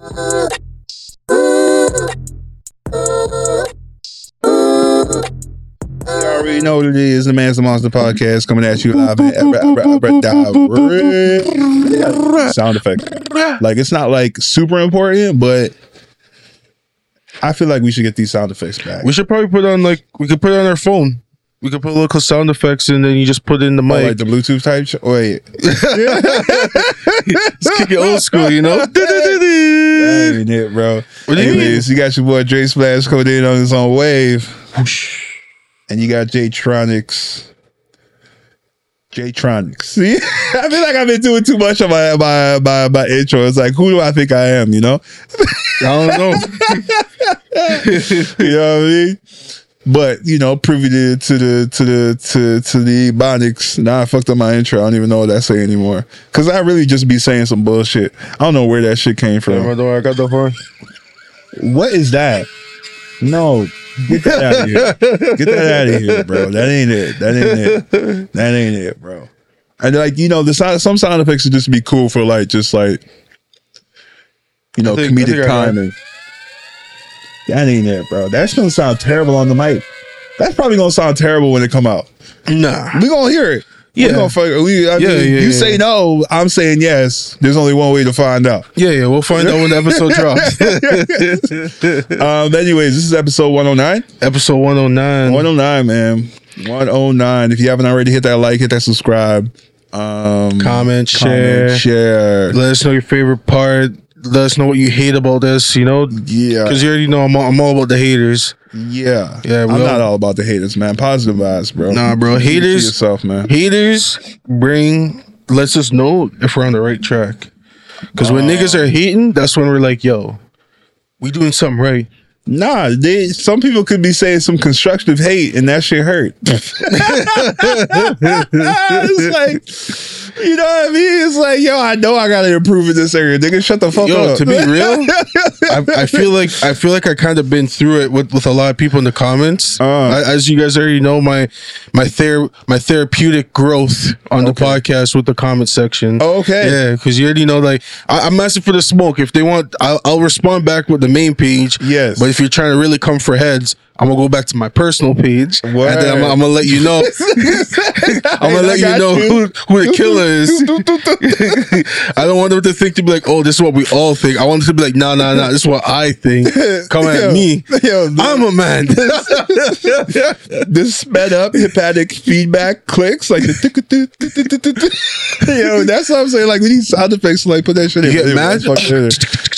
You already know what it is. The Mans Are Mossin podcast coming at you live. Sound effect. Like it's not like super important, but I feel like we should get these sound effects back. We should probably put on like we could put it on our phone. We could put little sound effects and then you just put it in the Oh, mic. like the Bluetooth type. Sh- Wait, Let's kick it old school, you know? that ain't it, bro. What do you Anyways, you got your boy Dre Splash coming in on his own wave, and you got J Tronics. J Tronics. See, I feel like I've been doing too much of my my my my intro. It's like, who do I think I am? You know. I don't know. you know what I mean? But you know, privy to, to the to the to to the Ebonics. Now I fucked up my intro. I don't even know what I say anymore. Cause I really just be saying some bullshit. I don't know where that shit came from. I got the phone. What is that? No, get that out of here. Get that out of here, bro. That ain't it. That ain't it. That ain't it, bro. And like you know, the sound, some sound effects would just be cool for like just like you know comedic timing. That ain't it, bro. That's gonna sound terrible on the mic. That's probably gonna sound terrible when it come out. Nah. We gonna hear it. Yeah. We gonna fuck, we, I Yeah, mean, yeah, you yeah. say no, I'm saying yes. There's only one way to find out. Yeah, yeah, we'll find out when the episode drops. Um, anyways, this is episode 109. episode 109. 109, man. 109. If you haven't already hit that like, hit that subscribe. Um, Comment, share. share. Let us know your favorite part. Let us know what you hate about this, you know? Yeah. Because you already know I'm all, I'm all about the haters. Yeah. Yeah, we I'm not all about the haters, man. Positive vibes, bro. Nah, bro. Haters- yourself, man. Haters bring, lets us know if we're on the right track. Because when niggas are hating, that's when we're like, yo, we doing something right. Nah, they some people could be saying some constructive hate and that shit hurt. it's like, you know what I mean? It's like, yo, I know I gotta improve in this area. Nigga, shut the fuck up. Yo, up. to be real, I, I feel like I feel like I kind of been through it with, with a lot of people in the comments. Uh. I- as you guys already know, my my ther- my therapeutic growth on the podcast with the comment section. Oh, okay. yeah, because you already know, like I, I'm asking for the smoke. If they want, I'll, I'll respond back with the main page. Yes. but if you're trying to really come for heads. I'm gonna go back to my personal page, and then I'm, I'm gonna let you know. I'm gonna let you know you. who, who the killer is. I don't want them to think to be like, oh, this is what we all think. I want them to be like, "No, no, no, this is what I think. Come at Yo, me. yo, I'm a man. this sped up haptic feedback clicks like the yo that's what i'm saying like we need sound effects to like put that shit in You get in- mad?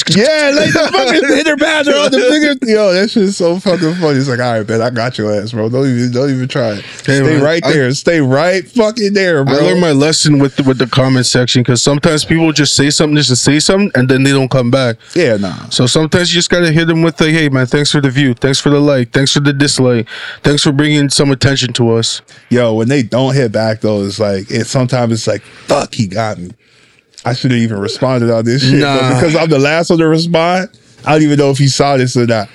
Fucking in there. yeah like the fucking hitter badger on the finger yo that shit is so fucking funny. It's like all right man i got your ass bro. Don't even don't even try it. Hey, stay man, right I- there. Stay right fucking there bro. I learned my lesson with the, with the comment section because sometimes people just say something just to say something and then they don't come back. yeah nah. So sometimes you just gotta hit them with the, hey man, thanks for the view, thanks for the like, thanks for the dislike, thanks for bringing some attention to us. yo when they don't hit back though it's like it sometimes it's like fuck he got me i should have even responded on this shit but because i'm the last one to respond i don't even know if he saw this or not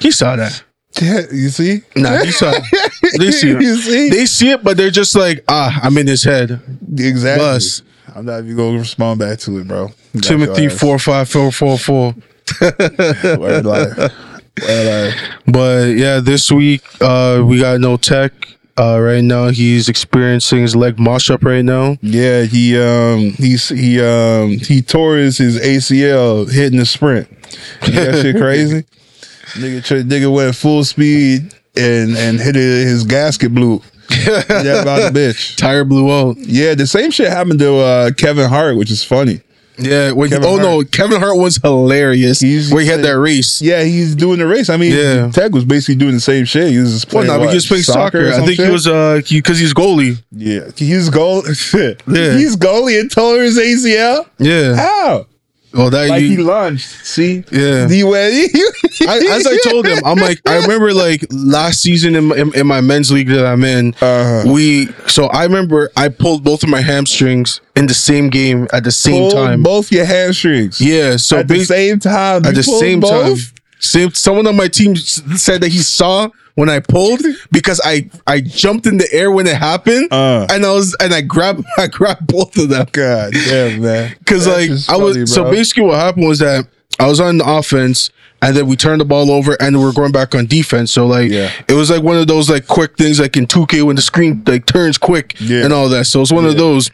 He saw that. Yeah, you see Nah, you saw it. They see it. You see? They see it, but they're just like, ah, I'm in his head. Exactly. Bus. I'm not even gonna respond back to it, bro. Timothy four five four four four. Word life. Word life. But yeah, this week uh we got no tech. Uh right now he's experiencing his leg mosh up right now. Yeah, he um he's he um he tore his, his ACL hitting the sprint. That shit crazy. nigga, nigga went full speed and and hit it, his gasket blew. yeah, about the bitch. Tire blew out. Yeah, the same shit happened to uh, Kevin Hart, which is funny. Yeah, when Kevin oh no, Kevin Hart was hilarious. He's- where he had that race. Yeah, he's doing the race. I mean, Yeah. Tech was basically doing the same shit. He was just Well, playing. no, what, he was playing soccer. or I think shit? he was uh because he's goalie. Yeah, he's goal. Shit. Yeah. he's goalie and tore his ACL. Yeah. How? Well, that Like you, he lunged. See? Yeah. He went. I, as I told him, I'm like, I remember like last season in, in, in my men's league that I'm in, Uh-huh. we, so I remember I pulled both of my hamstrings in the same game at the same Pulled time. both your hamstrings. Yeah. So at the same time. at the same both? time, same, someone on my team said that he saw when I pulled because I, I jumped in the air when it happened Uh. and I was, and I grabbed, I grabbed both of them. God damn, man. Cause That's like I was funny, so basically what happened was that I was on the offense, and then we turned the ball over, and we're going back on defense. So like, Yeah. it was like one of those like quick things, like in 2K when the screen like turns quick Yeah. and all that. So it's one of those.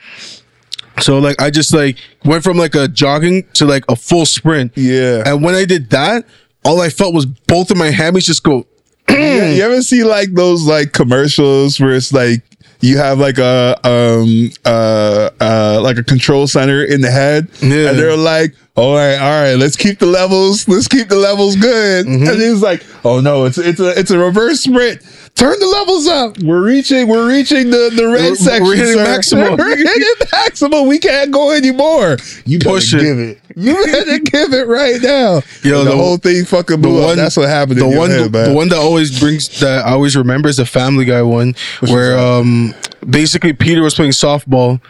So like, I just like went from like a jogging to like a full sprint. Yeah. And when I did that, all I felt was both of my hammies just go. Yeah, you ever see like those like commercials where it's like you have like a um uh uh like a control center in the head Yeah. and they're like all right all right let's keep the levels let's keep the levels good Mm-hmm. and he's like oh no it's it's a it's a reverse sprint turn the levels up. We're reaching we're reaching the the red We're- section we're hitting sir. maximum. we're hitting maximum. We can't go anymore. You Push it. give it. You better give it right now. Yo, the, the- whole thing fucking the blew up. that's what happened the in your one head, man. the one that always brings that I always remember is the Family Guy one where um basically Peter was playing softball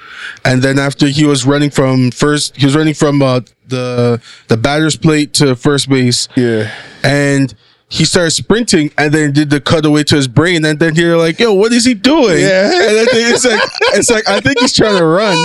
and then after he was running from first he was running from uh, the the batter's plate to first base. Yeah. And he started sprinting and then did the cutaway to his brain and then you're like yo what is he doing Yeah. and then it's like it's like I think he's trying to run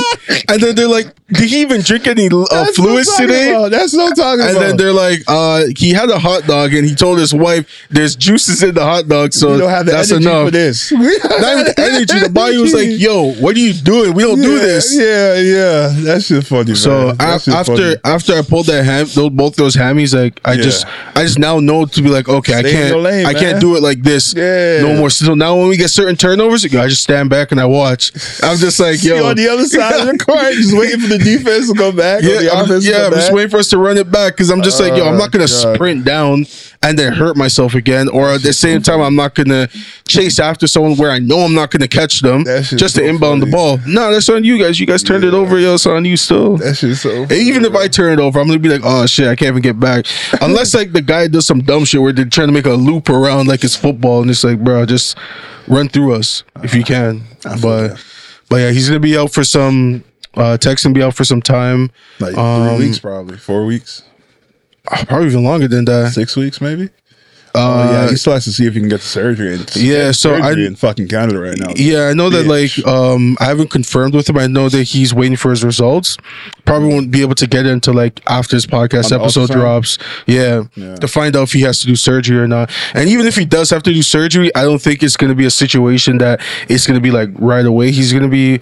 and then they're like did he even drink any uh, That's what I'm fluids today about. That's what I'm talking and about. then they're like, uh, he had a hot dog and he told his wife, there's juices in the hot dog, so we don't have the that's energy enough. for this. Not even energy. The body was like, yo, what are you doing? We don't do this. Yeah, yeah. That's just funny. So man. That af- after funny. after I pulled that ham, those both those hammies, like I Yeah. just I just now know to be like, okay, I Stay in can't lane, I can't do it like this. Yeah. no more. So now when we get certain turnovers, I just stand back and I watch. I'm just like, yo, on the other side of the court, just waiting for the defense to come back. or Yeah, the I'm, offense to yeah, I'm just waiting for us to run it back because I'm just like, yo, I'm not oh, gonna Oh, God. sprint down and then hurt myself again, or at the same time, I'm not gonna chase after someone where I know I'm not gonna catch them just to so inbound the ball. No, that's on you guys. You guys turned it over, yo. It's on you still. That shit's so. And even if I turn it over, I'm gonna be like, oh shit, I can't even get back. Unless like the guy does some dumb shit where they're trying to make a loop around like it's football, and it's like, bro, just run through us if you can. feel But that. but yeah, he's gonna be out for some. Uh, Tex gonna be out for some time. like um, three weeks, probably four weeks, Probably even longer than that. six weeks, maybe. Uh, oh yeah, he still has to see if he can get the surgery. And Yeah, so I- in fucking Canada right now. Yeah, I know that Bitch. like um I haven't confirmed with him. I know that he's waiting for his results. Probably won't be able to get it until like after his podcast On episode drops. Yeah, Yeah. To find out if he has to do surgery or not. And even if he does have to do surgery, I don't think it's gonna be a situation that it's gonna be like right away. He's gonna be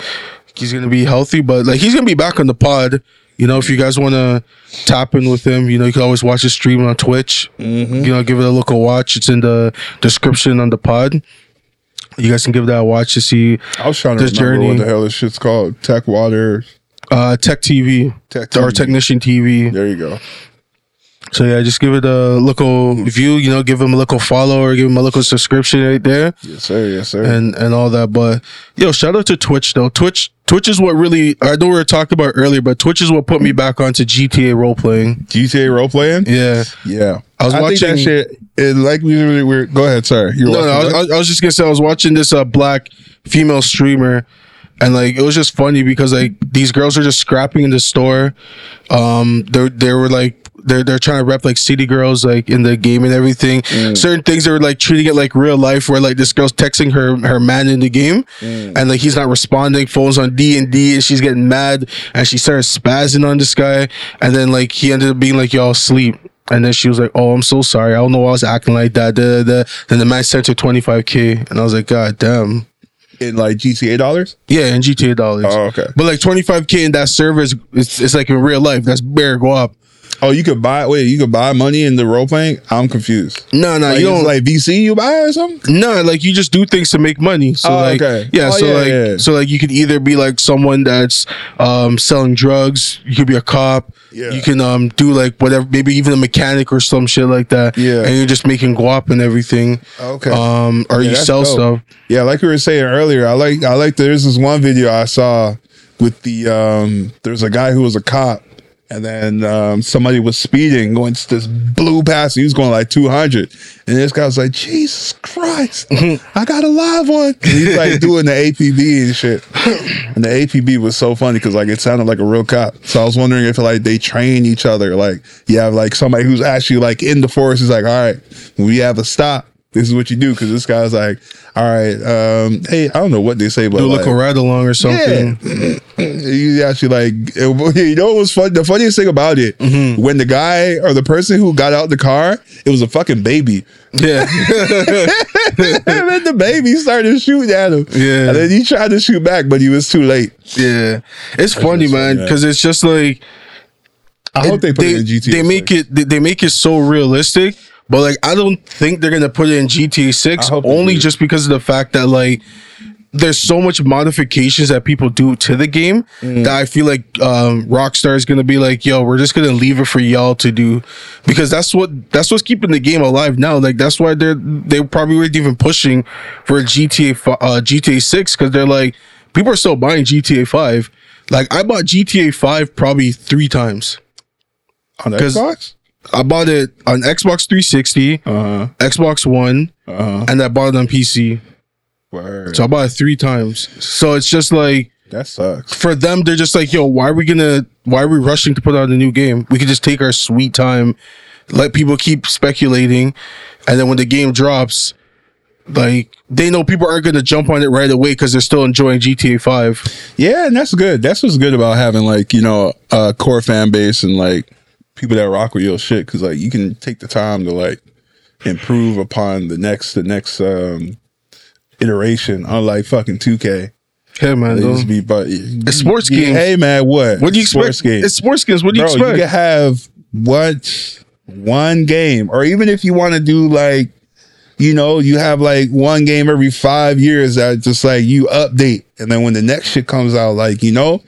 he's gonna be healthy, but like he's gonna be back on the pod. You know, if you guys want to tap in with him, you know, you can always watch his stream on Twitch. Mm-hmm. You know, give it a look a watch. It's in the description on the pod. You guys can give that a watch to see I was trying to This remember journey- what the hell this shit's called. Tech Water. uh, Tech TV Tech or Technician TV. There you go. So yeah, just give it a local view. You know, give him a local follow or give him a local subscription right there, Yes sir. Yes sir. and and all that. But yo, shout out to Twitch though. Twitch Twitch is what really I know we were talking about earlier, but Twitch is what put me back onto GTA role playing. GTA role playing. Yeah. Yeah, I was think watching- that shit. It, like we were. Go ahead. Sorry. You were No, no, I was. I was just gonna say I was watching this uh, black female streamer, and like it was just funny because like these girls are just scrapping in the store. Um, they they were like they're they're trying to rep like city girls like in the game and everything. Certain things they were like treating it like real life, where like this girl's texting her her man in the game, and like he's not responding. Phones on D and D, and she's getting mad, and she started spazzing on this guy, and then like he ended up being like y'all sleep. And then she was like, "Oh, I'm so sorry. I don't know why I was acting like that." Da, da, da. Then the man sent her 25k, and I was like, "God damn." In like GTA dollars. Yeah, in GTA dollars. Oh, okay. But like 25k in that server is it's, it's like in real life. That's bare go up. Oh, you could buy. Wait, you could buy money in the role playing. I'm confused. No, no, Like, you don't. like VC you buy or something. no, like you just do things to make money. So Oh, like, okay. yeah, Oh, so yeah, like, yeah. so like you could either be like someone that's um selling drugs. You could be a cop. Yeah. You can um do like whatever, maybe even a mechanic or some shit like that. Yeah. And you're just making guap and everything. Okay. Um, or Yeah, you sell dope. stuff. Yeah, like we were saying earlier, I like I like there's this one video I saw with the um there's a guy who was a cop and then um somebody was speeding going to this blew past he was going like 200 and this guy was like Jesus Christ I got a live one. And he's like doing the APB and shit. And the APB was so funny because like it sounded like a real cop. So I was wondering if like they train each other like you have like somebody who's actually like in the forest. is like all right we have a stop this is what you do because this guy's like, all right, um, hey, I don't know what they say, but Do like, a ride along or something. you actually like it, you know what was fun the funniest thing about it Mm-hmm. when the guy or the person who got out the car it was a fucking baby Yeah. and then the baby started shooting at him Yeah. and then he tried to shoot back but he was too late yeah. It's funny, man, because it's just like I hope they put it in GTA They make 6. it they, they make it so realistic, but like I don't think they're gonna put it in GTA Six I hope they only just because of the fact that like there's so much modifications that people do to the game Mm. that I feel like um, Rockstar is gonna be like, yo, we're just gonna leave it for y'all to do because that's what that's what's keeping the game alive now. Like that's why they're they probably weren't even pushing for a GTA uh, GTA Six because they're like people are still buying GTA Five. Like I bought GTA Five probably three times. on Xbox I bought it on Xbox 360, uh-huh Xbox One, uh-huh and I bought it on PC. Word. So I bought it three times. So it's just like that sucks for them, they're just like, yo, why are we gonna why are we rushing to put out a new game? We could just take our sweet time, let people keep speculating, and then when the game drops, like they know people aren't gonna jump on it right away because they're still enjoying GTA Five. Yeah, and that's good. That's what's good about having like you know a core fan base and like people that rock with your shit because like you can take the time to like improve upon the next the next um iteration. Unlike fucking two K, Hey man. they just be but It's sports yeah, games. Hey man, what? What do you Sports expect? games. It's sports games. What do you Bro, expect? you can have what one game, or even if you want to do like, you know, you have like one game every five years that just like you update, and then when the next shit comes out, like you know,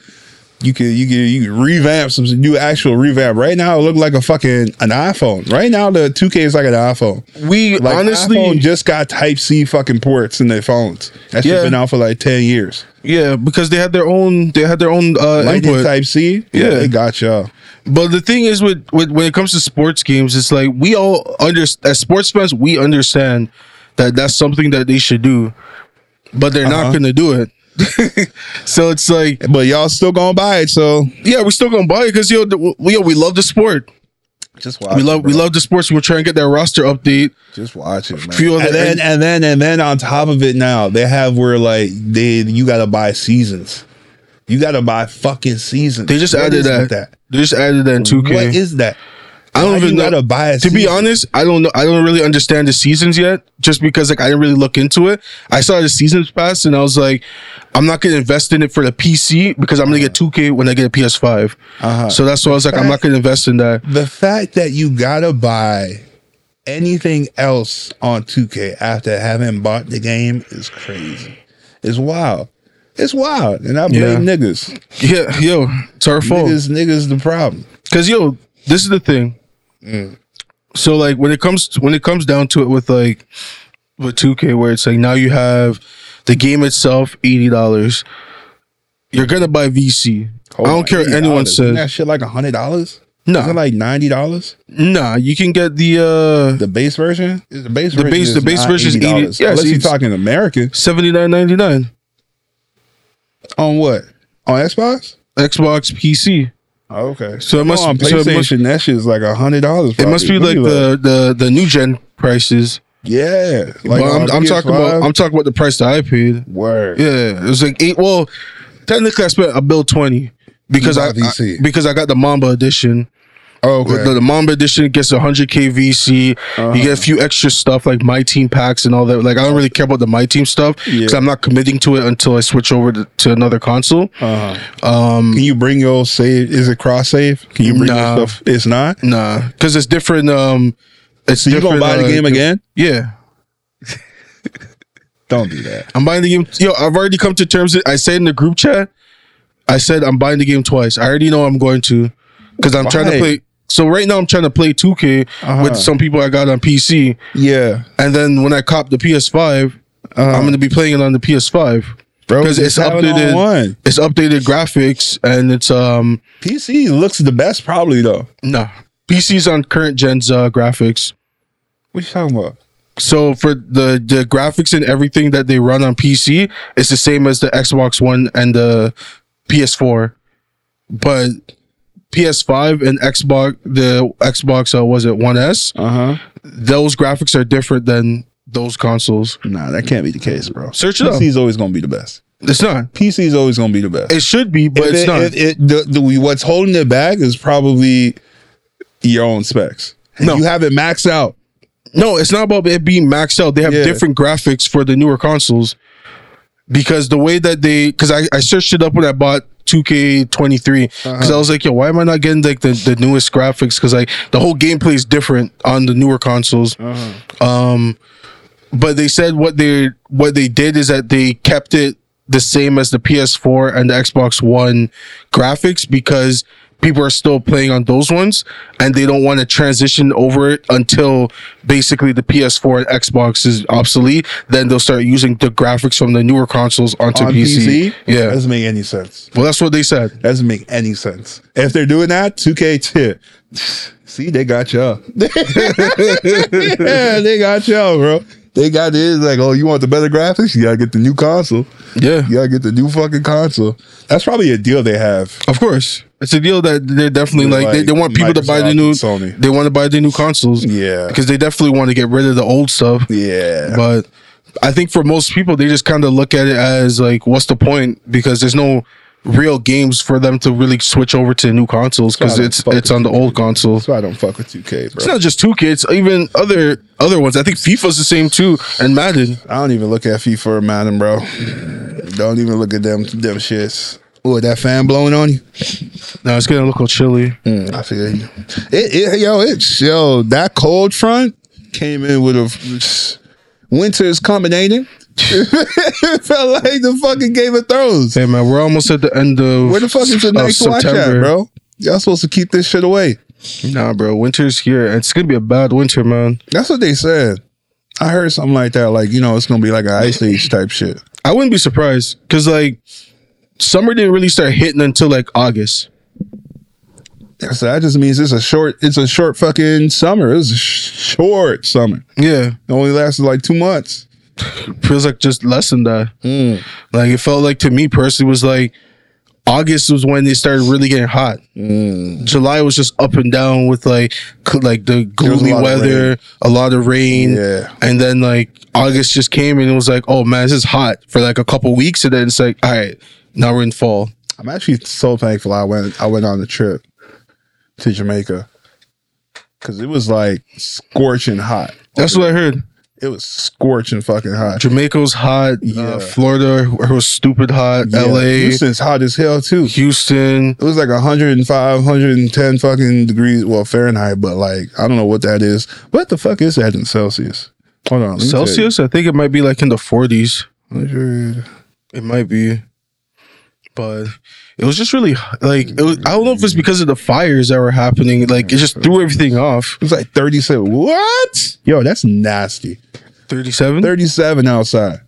you can you can you can revamp some do actual revamp. Right now, it look like a fucking an iPhone. Right now, the two K is like an iPhone. we Like honestly, iPhone just got Type C fucking ports in their phones. That's Yeah. been out for like ten years. yeah, because they had their own they had their own uh, Lightning input. Type C, Yeah. they got y'all. But the thing is, with, with when it comes to sports games, it's like we all under as sports fans, we understand that that's something that they should do, but they're Uh-huh. not going to do it. so it's like, But y'all still gonna buy it, so yeah, we're still gonna buy it because yo, we yo, we love the sport. just watch. We love we love the sports. We're trying to get that roster update. Just watch it, man. Few and then and then and then on top of it now, they have where like they you gotta buy seasons. You gotta buy fucking seasons. They just What added is that. with They just added that in two K. What is that? I don't even know. a to be honest, I don't know. I don't really understand the seasons yet, just because like I didn't really look into it. I saw the seasons pass, and I was like, I'm not gonna invest in it for the PC because I'm gonna get 2K when I get a PS5. Uh-huh. So that's why I was like, I'm not gonna invest in that. The fact that you gotta buy anything else on 2K after having bought the game is crazy. It's wild. It's wild. And I blame niggas. Yeah, yo, it's our fault. Niggas, niggas the problem. Cause yo, this is the thing. So like when it comes to, when it comes down to it with like with 2K, where it's like now you have the game itself eighty dollars. You're gonna buy VC. I don't care what anyone Isn't that shit like a hundred dollars? No. Like ninety dollars? Nah, you can get the uh The base version? Is the base The version base- is the base version is $80. 80 yes, Unless you're talking American. seventy nine ninety nine. On what? On Xbox? Xbox PC. Oh, okay. So it must- oh, on so it PlayStation. must- that shit is like a hundred dollars. It must be like the, the the new gen prices. yeah. Like I'm, I'm talking about I'm talking about the price that I paid. word. Yeah, it was like eight. Well, technically, I spent a bill twenty because I. I- because I got the Mamba edition. Oh, okay. The, the Mamba edition gets 100k VC. Uh-huh. You get a few extra stuff like my team packs and all that. Like I don't really care about the my team stuff because Yeah. I'm not committing to it until I switch over to, to another console. uh-huh. Um, Can you bring your save? Is it cross save? Can you bring Nah. your stuff? It's not. nah, because it's different. Um, it's So you gonna buy the uh, game again? Yeah, Don't do that. I'm buying the game. Yo, I've already come to terms. I said in the group chat, I said I'm buying the game twice. I already know I'm going to because I'm trying to play. So right now I'm trying to play 2K Uh-huh. with some people I got on PC, Yeah, and then when I cop the PS5, I'm going to be playing it on the PS5 Uh-huh. bro. because it's it on updated. It's updated graphics and it's um PC looks the best, probably though. no PC's on current gen's uh, graphics. What you talking about? So for the the graphics and everything that they run on PC, it's the same as the Xbox One and the PS4, but PS5 and Xbox the Xbox uh, was it One S? Uh huh. Those graphics are different than those consoles. Nah, that can't be the case, bro. Search it up. PC is always gonna be the best. It's not. PC is always gonna be the best. It should be, but If it's it- not. if it- the, the, what's holding it back is probably your own specs. No. you have it maxed out. No, it's not about it being maxed out. They have Yeah. different graphics for the newer consoles because the way that they because I, I searched it up when I bought 2K23 because Uh-huh. I was like, yo, why am I not getting like the, the newest graphics? Because like the whole gameplay is different on the newer consoles. Uh-huh. Um, but they said what they what they did is that they kept it the same as the PS4 and the Xbox One graphics because people are still playing on those ones and they don't want to transition over it until basically the PS4 and Xbox is obsolete. Then they'll start using the graphics from the newer consoles onto on PC. PC. Yeah. doesn't make any sense. Well, that's what they said. Doesn't make any sense. If they're doing that, 2K tip. See, they got y'all. yeah, they got y'all, bro. They got this like, oh, you want the better graphics? You gotta get the new console. Yeah. You gotta get the new fucking console. That's probably a deal they have. Of course. It's a deal that they're definitely like, they, Like they want people to buy the new Sony. they want to buy the new consoles. Yeah. Because they definitely want to get rid of the old stuff. Yeah. But I think for most people, they just kind of look at it as like, what's the point? Because there's no real games for them to really switch over to new consoles because That's why I it's it's on the 2K. old console. That's why I don't fuck with 2K, It's not just two kids, even other other ones. I think FIFA's the same too, and Madden. I don't even look at FIFA or Madden, bro. Don't even look at them them shits. Oh, that fan blowing on you? No, it's gonna look all chilly. Mm, I feel you. It, it, yo, it's yo that cold front came in with a winter is coming, ain't it? felt like the fucking Game of Thrones. Hey man, we're almost at the end of Where the fuck is the next watch at, bro? Y'all supposed to keep this shit away. Nah, bro, winter's here. It's gonna be a bad winter, man. That's what they said. I heard something like that. Like you know, it's gonna be like an ice age type shit. I wouldn't be surprised because like summer didn't really start hitting until like August. So that just means it's a short. It's a short fucking summer. It's a sh- short summer. Yeah, It only lasted like two months. feels like just less than that. Mm. Like it felt like to me personally was like August was when they started really getting hot. Mm. July was just up and down with like like the gloomy weather, a lot of rain. Yeah. and then like August just came and it was like, oh man, this is hot for like a couple weeks, and then it's like, all right, now we're in fall. I'm actually so thankful I went. I went on the trip to Jamaica because it was like scorching hot. That's what I heard. It was scorching fucking hot. Jamaica's hot. Yeah. Uh, Florida was stupid hot. Yeah, LA, Houston's hot as hell too. Houston. It was like 105, 110 fucking degrees. Well, Fahrenheit, but like I don't know what that is. What the fuck is that in Celsius? Hold on, let me tell you. Celsius, I think it might be like in the 40s. 100. It might be, but it was just really like it was, I don't know if it's because of the fires that were happening. Like it just threw everything off. It was like 37. What? Yo, that's nasty. Thirty-seven. 37 outside.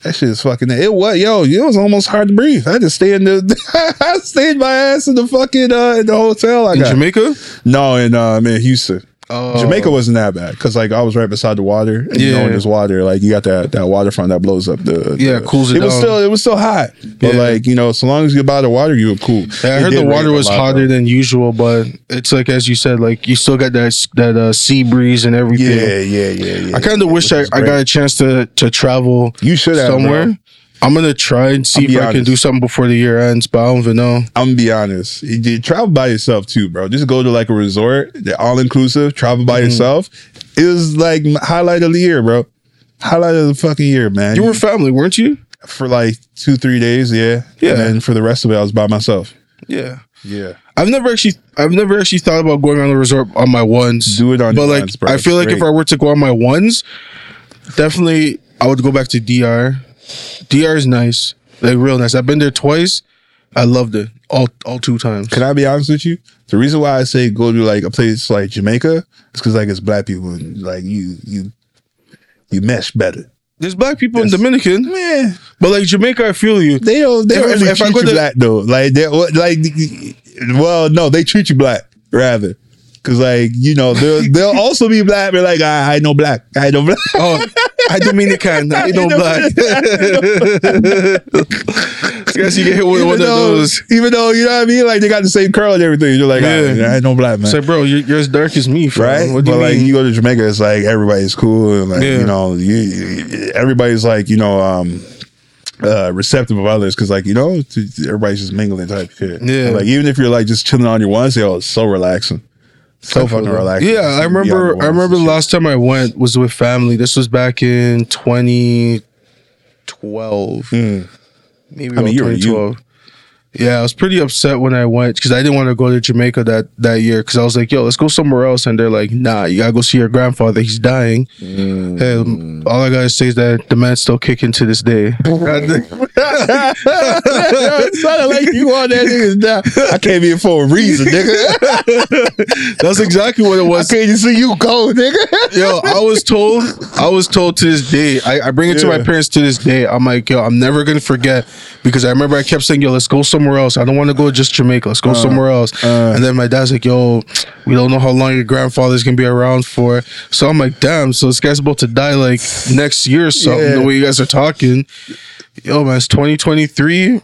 That shit is fucking. It was yo. It was almost hard to breathe. I just to stay in the. I stayed my ass in the fucking uh in the hotel. I in got Jamaica. no in uh in Houston. Oh. Jamaica wasn't that bad because like I was right beside the water. And You know, Yeah. there's water, like you got that that waterfront that blows up the. Yeah, the- cools it was down. still it was still hot, but Yeah. like you know, so long as you're by the water, you were cool. Yeah, I It heard the water was hotter than usual, but it's like as you said, like you still got that that uh, sea breeze and everything. Yeah, yeah, yeah, yeah. I kind of wish I, I got a chance to to travel You should have, somewhere. bro. I'm gonna try and see if be I can do something before the year ends, but I don't even know. I'm gonna be honest. You, you travel by yourself too, bro. Just go to like a resort, they're all inclusive. Travel Mm-hmm. by yourself. It was like highlight of the year, bro. Highlight of the fucking year, man. You were family, weren't you? for like two, three days, yeah, Yeah. And then for the rest of it, I was by myself. Yeah. Yeah, I've never actually, I've never actually thought about going on a resort on my ones. Do it on but your like, ones, bro. I feel like if. I were to go on my ones, definitely I would go back to DR. DR is nice, like real nice. I've been there twice. I loved it all, all two times. Can I be honest with you? The reason why I say go to like a place like Jamaica is because like it's black people and like you you you mesh better. There's black people Yes. in Dominican, yeah, but like Jamaica, I feel you. they don't they If- don't if- really if I treat go you to- black though. Like they like well no they treat you black rather. Cause like you know they'll they'll also be black. They're like I, I know black. I know black. Oh, I Dominican, I know black. Guess you get hit with even one of though, those. even though you know what I mean, like they got the same curl and everything. You're like, Yeah. I ain't no black man. Like, bro, you're, you're as dark as me, fam. right? What do but you like you go to Jamaica, it's like everybody's cool and like Yeah. you know, you, everybody's like you know, um, uh, receptive of others because like you know, everybody's just mingling type shit. Yeah. like even if you're like just chilling on your oh, it's so relaxing, so fucking relaxing. Yeah, I Just be on remember. I remember the last time I went was with family. This was back in 2012, maybe Hmm. I mean, you were- you- 2012. Yeah, I was pretty upset when I went because I didn't want to go to Jamaica that that year because I was like, "Yo, let's go somewhere else," and they're like, "Nah, you gotta go see your grandfather. He's dying." Hey, um, all I gotta say is that the man's still kicking to this day. it sounded like you on that niggas down. I came here for a reason, nigga. That's exactly what it I was. came to see you go, nigga. yo, I was told, I was told to this day. I, I bring it to my parents to this day. I'm like, yo, I'm never gonna forget because I remember I kept saying, yo, let's go somewhere else. I don't want to go just Jamaica. Let's go somewhere else. uh. and then my dad's like, yo, we don't know how long your grandfather's gonna be around for. So I'm like, damn. So this guy's about to die like next year or something. Yeah. The way you guys are talking, yo, man, it's 2023.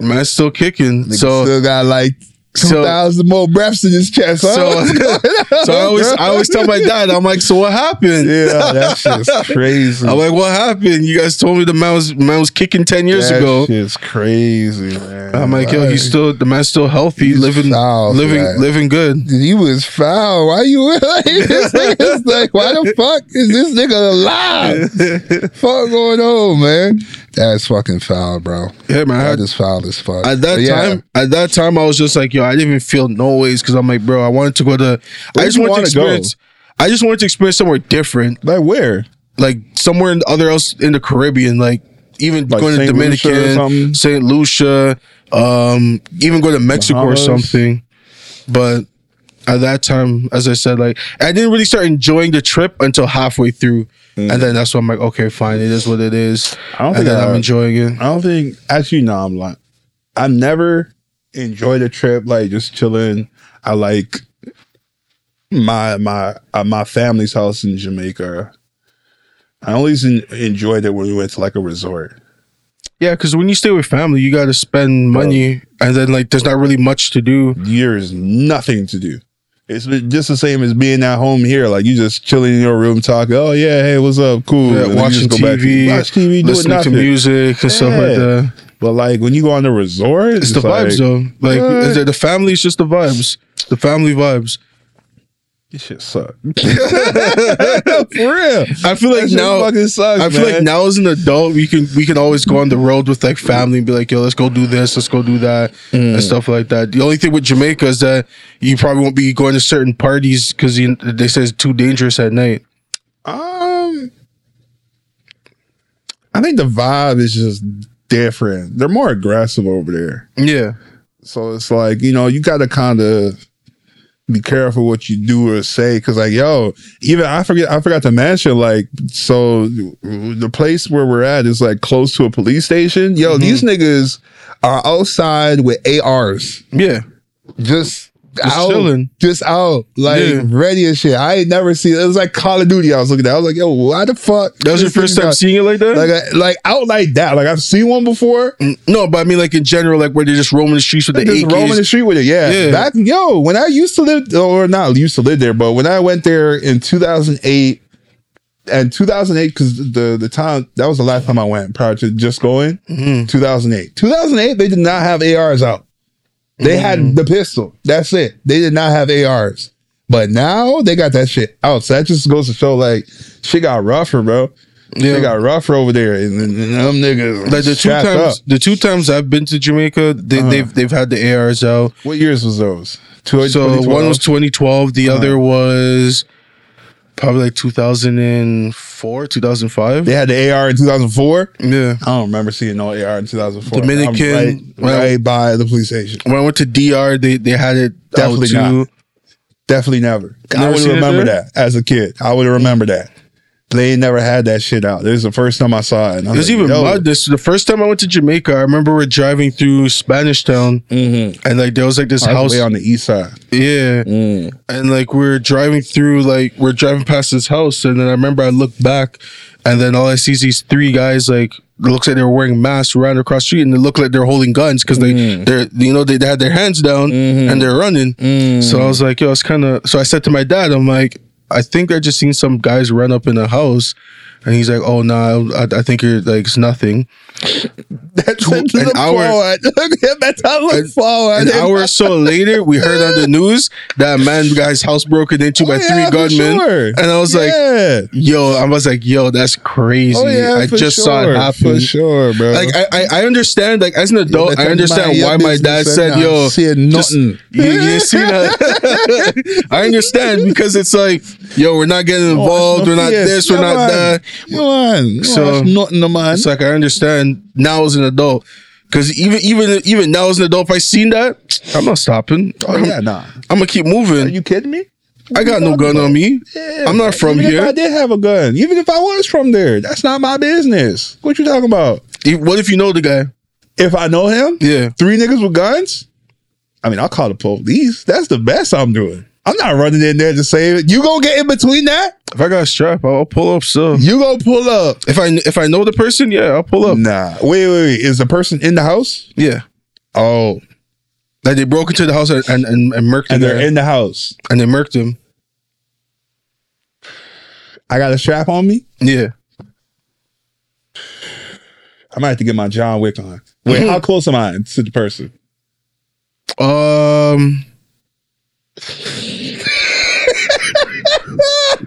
Man, it's still kicking. so still got like So- thousand more breaths in his chest. Huh? So, so I always, I always tell my dad, I'm like, so what happened? yeah, that shit's crazy. I'm like, what happened? You guys told me the man was man was kicking ten years that ago. It's crazy, man. I'm like, yo, he's still the man's still healthy, He's living, foul, living, man. living good. He was foul. Why you like this nigga's like, why the fuck is this nigga alive? fuck going on, man? That's fucking foul, bro. Yeah, man. I That had- is foul as fuck. at that But yeah. time, at that time, I was just like, yo, I didn't even feel no ways because I'm like, bro, I wanted to go to, I Where'd just wanted to wanna go? experience, I just wanted to experience somewhere different, like where? like somewhere in other else in the Caribbean, like even Like going to Saint something? Dominican, Saint Lucia, um, even go to Mexico or something. But at that time, as I said, like I didn't really start enjoying the trip until halfway through, and then that's when I'm like, okay, fine, it is what it is. Mm. I don't and think then I- I'm enjoying it. I don't think actually no, I'm like I've never enjoyed a trip like just chilling. I like my my uh, my family's house in Jamaica. I always en- enjoyed it when we went to like a resort. Yeah, because when you stay with family, you got to spend money, and then like there's not really much to do. There's nothing to do. It's just the same as being at home here. Like you just chilling in your room talking. Oh yeah, hey, what's up? Cool. Yeah, And then you watching just go back to- TV, watch TV, doing listening to music and stuff like that. But like when you go on the resort, It's the like, vibes though. Like the, the family is just the vibes. The family vibes. This shit suck. For real. I feel like now fucking sucks. I feel like now as an adult we can we can always go on the road with like family and be like, yo, let's go do this, let's go do that, Mm. and stuff like that. The only thing with Jamaica is that you probably won't be going to certain parties because they say it's too dangerous at night. Um, I think the vibe is just different. They're more aggressive over there, Yeah. so it's like you know you got to kind of be careful what you do or say because like yo, even I forget I forgot to mention like so the place where we're at is like close to a police station. Yo, these mm-hmm. niggas are outside with ARs. Yeah. just, Just out, chilling. just out, like Yeah. ready and shit. I ain't never seen it. was like Call of Duty. I was looking at. I was like, yo, why the fuck? That was your first time got- seeing it like that? like a- like out like that. Like I've seen one before. No, but I mean like in general, like where they're just roaming the streets with the Just AKs. roaming the street with it. Yeah. Yeah. Back yo, when I used to live or not used to live there, but when I went there in 2008 and 2008 because the the time that was the last time I went prior to just going Mm-hmm. 2008 2008 they did not have ARs out they Mm-hmm. had the pistol that's it they did not have ARs but now they got that shit out so that just goes to show like shit got rougher bro Yeah. Shit got rougher over there and, and, and them niggas like the two times up. the two times I've been to Jamaica, they, Uh-huh. they've they've had the ARs out. what years was those So 2012? one was 2012, the Uh-huh. other was probably like 2004, 2005. they had the AR in 2004 Yeah. I don't remember seeing no AR in 2004 Dominican- right, right by the police station When I went to DR, they they had it Definitely not. Definitely never. I would remember that as a kid. I would remember that. They ain't never had that shit out. This is the first time I saw it. And I It was like, even yo. mud. This the first time I went to Jamaica. I remember we're driving through Spanish Town, mm-hmm. and like there was like this I house. way on the east side. yeah, mm. and like we're driving through, like we're driving past this house, and then I remember I looked back, and then all I see is these three guys like. It looks like they were wearing masks around across the street, and they look like they're holding guns because they, mm. they're, you know, they, they had their hands down mm-hmm. and they're running. Mm. So I was like, yo, it's kind of. So I said to my dad, I'm like, I think I just seen some guys run up in a house, and he's like, oh no, nah, I, I think you're like it's nothing. That's an look hour- forward. That's how I look forward. An hour or so later, we heard on the news that a man guy's house broken into by Oh, three yeah, for gunmen, sure. and I was like, yo, I was like, yo, that's crazy. Oh yeah, I just sure, saw it happen. for sure, bro. Like I, I, I understand. Like as an adult, I understand why my dad said, "Yo, just- nothing." You, you see that? I understand because it's like, yo, we're not getting involved. We're not this. We're not that. Come on, So- nothing to man. It's like I understand now as an adult. Because even even even now as an adult, if I seen that, I'm not stopping. Oh I'm, yeah, nah. I'm gonna keep moving. Are you kidding me? I got no gun on me. Yeah, I'm not from even here. If I did have a gun, even if I was from there, that's not my business. What you talking about? If- What if you know the guy? If I know him, Yeah. three niggas with guns. I mean, I'll call the police. That's the best I'm doing. I'm not running in there to save it. You gonna get in between that? If I got a strap, I'll pull up. So You gonna pull up? if I if I know the person, yeah, I'll pull up. Nah. Wait, wait, wait. Is the person in the house? Yeah. Oh, Like they broke into the house and and, and, and murked him and they're there, in the house. and they murked him. I got a strap on me. Yeah. I might have to get my John Wick on. Wait, how close am I to the person? Um.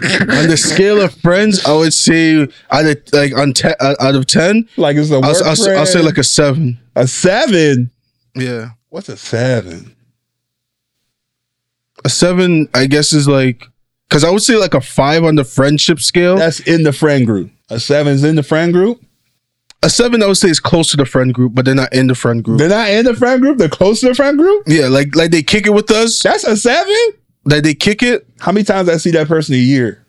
On the scale of friends, I would say out of like on ten uh, out of ten, Like it's a I'll, I'll, say- I'll say like a seven. a seven. Yeah, What's a seven? a seven. I guess is like because I would say like a five on the friendship scale. That's in the friend group. A seven's in the friend group. a seven, I would say, is close to the friend group, but they're not in the friend group. They're not in the friend group. They're close to the friend group. Yeah, like like they kick it with us. That's a seven. Like they kick it. How many times I see that person a year?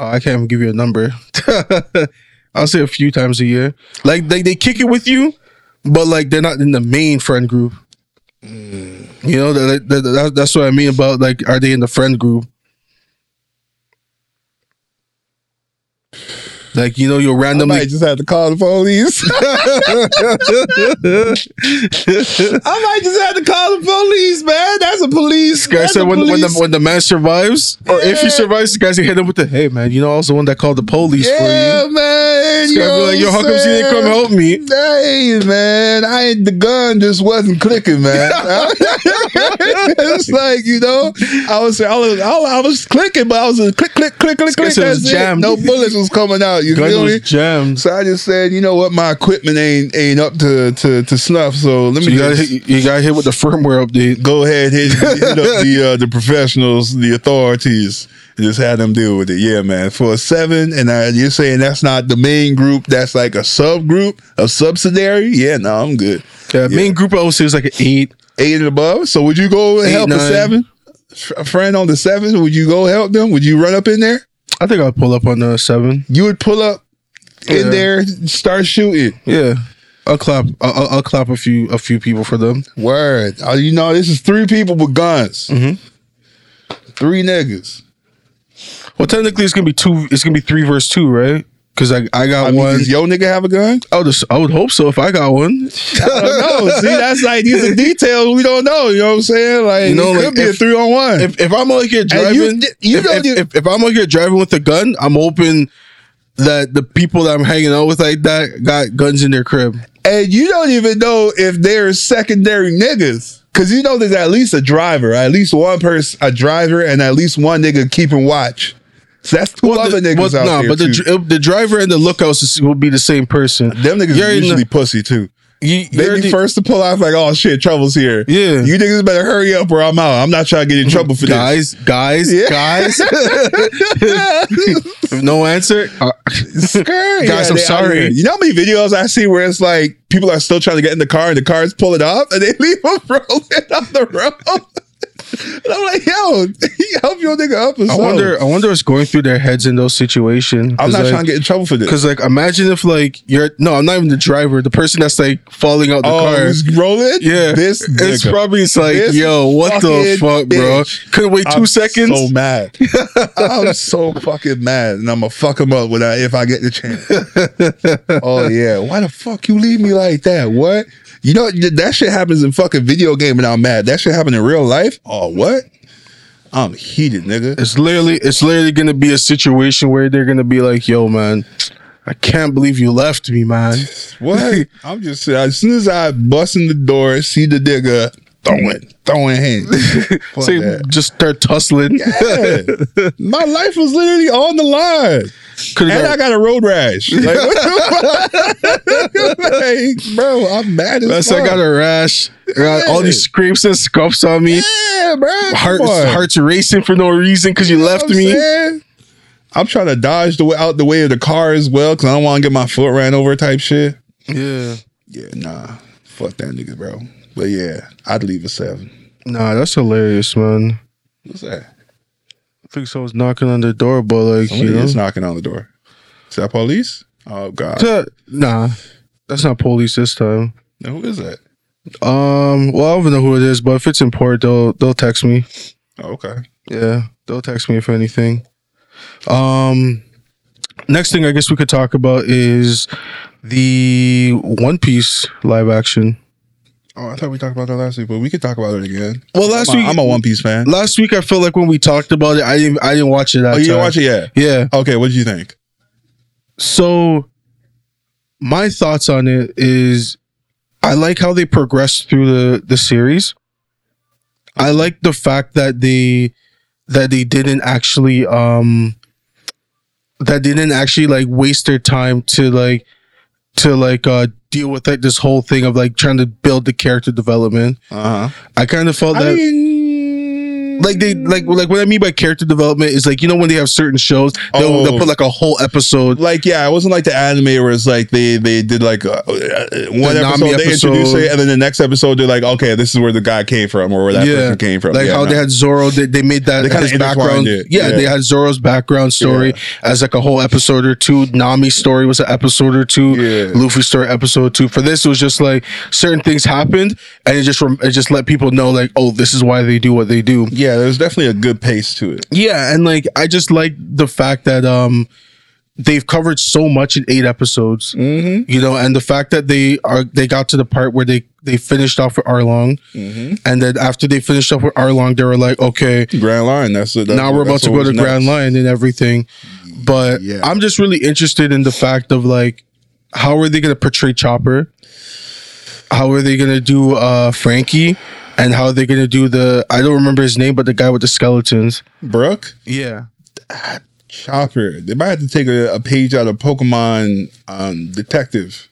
Oh, I can't even give you a number. I'll say a few times a year. Like they, they kick it with you, but like they're not in the main friend group. Mm. You know, that, that, that- that's what I mean about like, are they in the friend group? Like you know, you'll I might just have to call the police. I might just have to call the police, man. That's a police. Guy said when, when the when the man survives, or if he survives, the guys will hit him with the hey man, you know I was the one that called the police yeah, for you. man. Guy be like, yo, how come you didn't come help me? Hey, man, I ain't the gun just wasn't clicking, man. it's like you know, I was I was I was clicking, but I was click click click click click. was That's it. No bullets was coming out. You Gun feel me? jammed. So I just said, you know what, my equipment ain't ain't up to to, to snuff. So let So me you got just hit, you got hit with the firmware update. go ahead hit, hit up the uh, the professionals, the authorities, and just have them deal with it. Yeah, man. For a seven, and uh, you're saying that's not the main group. That's like a subgroup, a subsidiary. Yeah, no, I'm good. Yeah, main group I would say is like an eight. Eight and above. So would you go Eight, help a seven? A friend on the seven, would you go help them? Would you run up in there? I think I'll pull up on the seven. You would pull up in Yeah. there, start shooting. Yeah, I'll clap. I'll, I'll- I'll clap a few a few people for them. Word. Oh, you know, this is three people with guns. Mhm. Three niggas. Well, technically it's gonna be two. It's gonna be three versus two, right? Because I I got I mean, one. does your nigga have a gun? I would I would hope so if I got one. I don't know. See, that's like these are details we don't know. You know what I'm saying? Like, You know, it like, could be a if- three on one. if if I'm out here And driving, you- you if, don't if, if, if I'm out here driving with a gun, I'm hoping that the people that I'm hanging out with like that got guns in their crib. and you don't even know if they're secondary niggas. Cause you know there's at least a driver, at least one person, a driver, and at least one nigga keeping watch. So that's two other the, niggas out nah, there but the too. dr- the driver and the lookouts will be the same person. Them niggas You already usually know- pussy too. You, They be first to pull out like, oh shit, trouble's here. Yeah. You niggas better hurry up or I'm out. I'm not trying to get in trouble for this. guys, guys, Yeah. guys. If no answer. uh, Scary. Guys, I'm they out sorry. You know how many videos I see where it's like people are still trying to get in the car and the car's pulling off and they leave them rolling on the road? And I'm like, yo, help your nigga up. Or I something. wonder. I wonder what's going through their heads in those situations. I'm not like, trying to get in trouble for this. Because like, imagine if like you're no, I'm not even the driver. The person that's like falling out the oh, car. he's rolling. Yeah, this it's nigga. probably it's like, This yo, what the fuck, bro? Couldn't wait 2 I'm seconds. So mad. I'm so fucking mad, and I'm gonna fuck him up when I if I get the chance. oh yeah, why the fuck you leave me like that? What? You know that shit happens in fucking video game, and I'm mad. That shit happen in real life. Oh what? I'm heated, nigga. It's literally, it's literally gonna be a situation where they're gonna be like, yo, man, I can't believe you left me, man. What? I'm just saying, as soon as I bust in the door, see the nigga throwing, throwing hands. That. just start tussling. Yeah. My life was literally on the line. Could've And got- I got a road rash. Like, what the fuck? Like, bro, I'm mad as That's fuck. I got a rash. I got all these scrapes and scuffs on me. yeah, bro. Heart, heart's racing for no reason because you You know left me. saying? I'm trying to dodge the way out the way of the car as well because I don't want to get my foot ran over type shit. Yeah. Yeah, nah. Fuck that nigga, bro. But yeah, I'd leave a seven. Nah, that's hilarious, man. What's that? I think someone's knocking on the door, but like, Somebody you know. is knocking on the door. Is that police? Oh god. Uh, Nah, that's not police this time. Now, who is that? Um, well, I don't even know who it is, but if it's in port, they'll they'll text me. Oh, okay. Yeah, they'll text me if anything. Um, next thing I guess we could talk about is the One Piece live action. Oh, I thought we talked about that last week, but we could talk about it again. Well, last I'm a, week, I'm a One Piece fan. last week I felt like when we talked about it, I didn't I didn't watch it. That Oh, you didn't watch it yet? Yeah. Okay, what did you think? So, my thoughts on it is, I like how they progressed through the the series. I like the fact that they that they didn't actually um that they didn't actually like waste their time to like to like uh deal with like this whole thing of like trying to build the character development. Uh huh. I kind of felt I that mean, like they like like what I mean by character development is like you know when they have certain shows they'll, Oh. they'll put like a whole episode like yeah, it wasn't like the anime where it's like they they did like uh, uh, one The episode Nami they introduce it, and then the next episode they're like, okay, this is where the guy came from or where that person came from. Like Yeah, how no. they had Zoro, they, they made that They his background. Yeah, Yeah. they had Zoro's background story Yeah. as like a whole episode or two. Nami's story was an episode or two. Yeah. Luffy's story episode two. For this, it was just like certain things happened, and it just it just let people know like, oh, this is why they do what they do. yeah, there's definitely a good pace to it. Yeah, and like I just like the fact that um they've covered so much in eight episodes. Mm-hmm. You know, and the fact that they are they got to the part where they they finished off with Arlong, Mm-hmm. and then after they finished off with Arlong, they were like, okay, Grand Line. That's, that's now we're about to go to was Grand. Line and everything. But Yeah. I'm just really interested in the fact of like, how are they going to portray Chopper? How are they going to do uh Franky? And how they're going to do the? I don't remember his name, but the guy with the skeletons. Brook. Yeah. Chopper. They might have to take a, a page out of Pokemon um, Detective.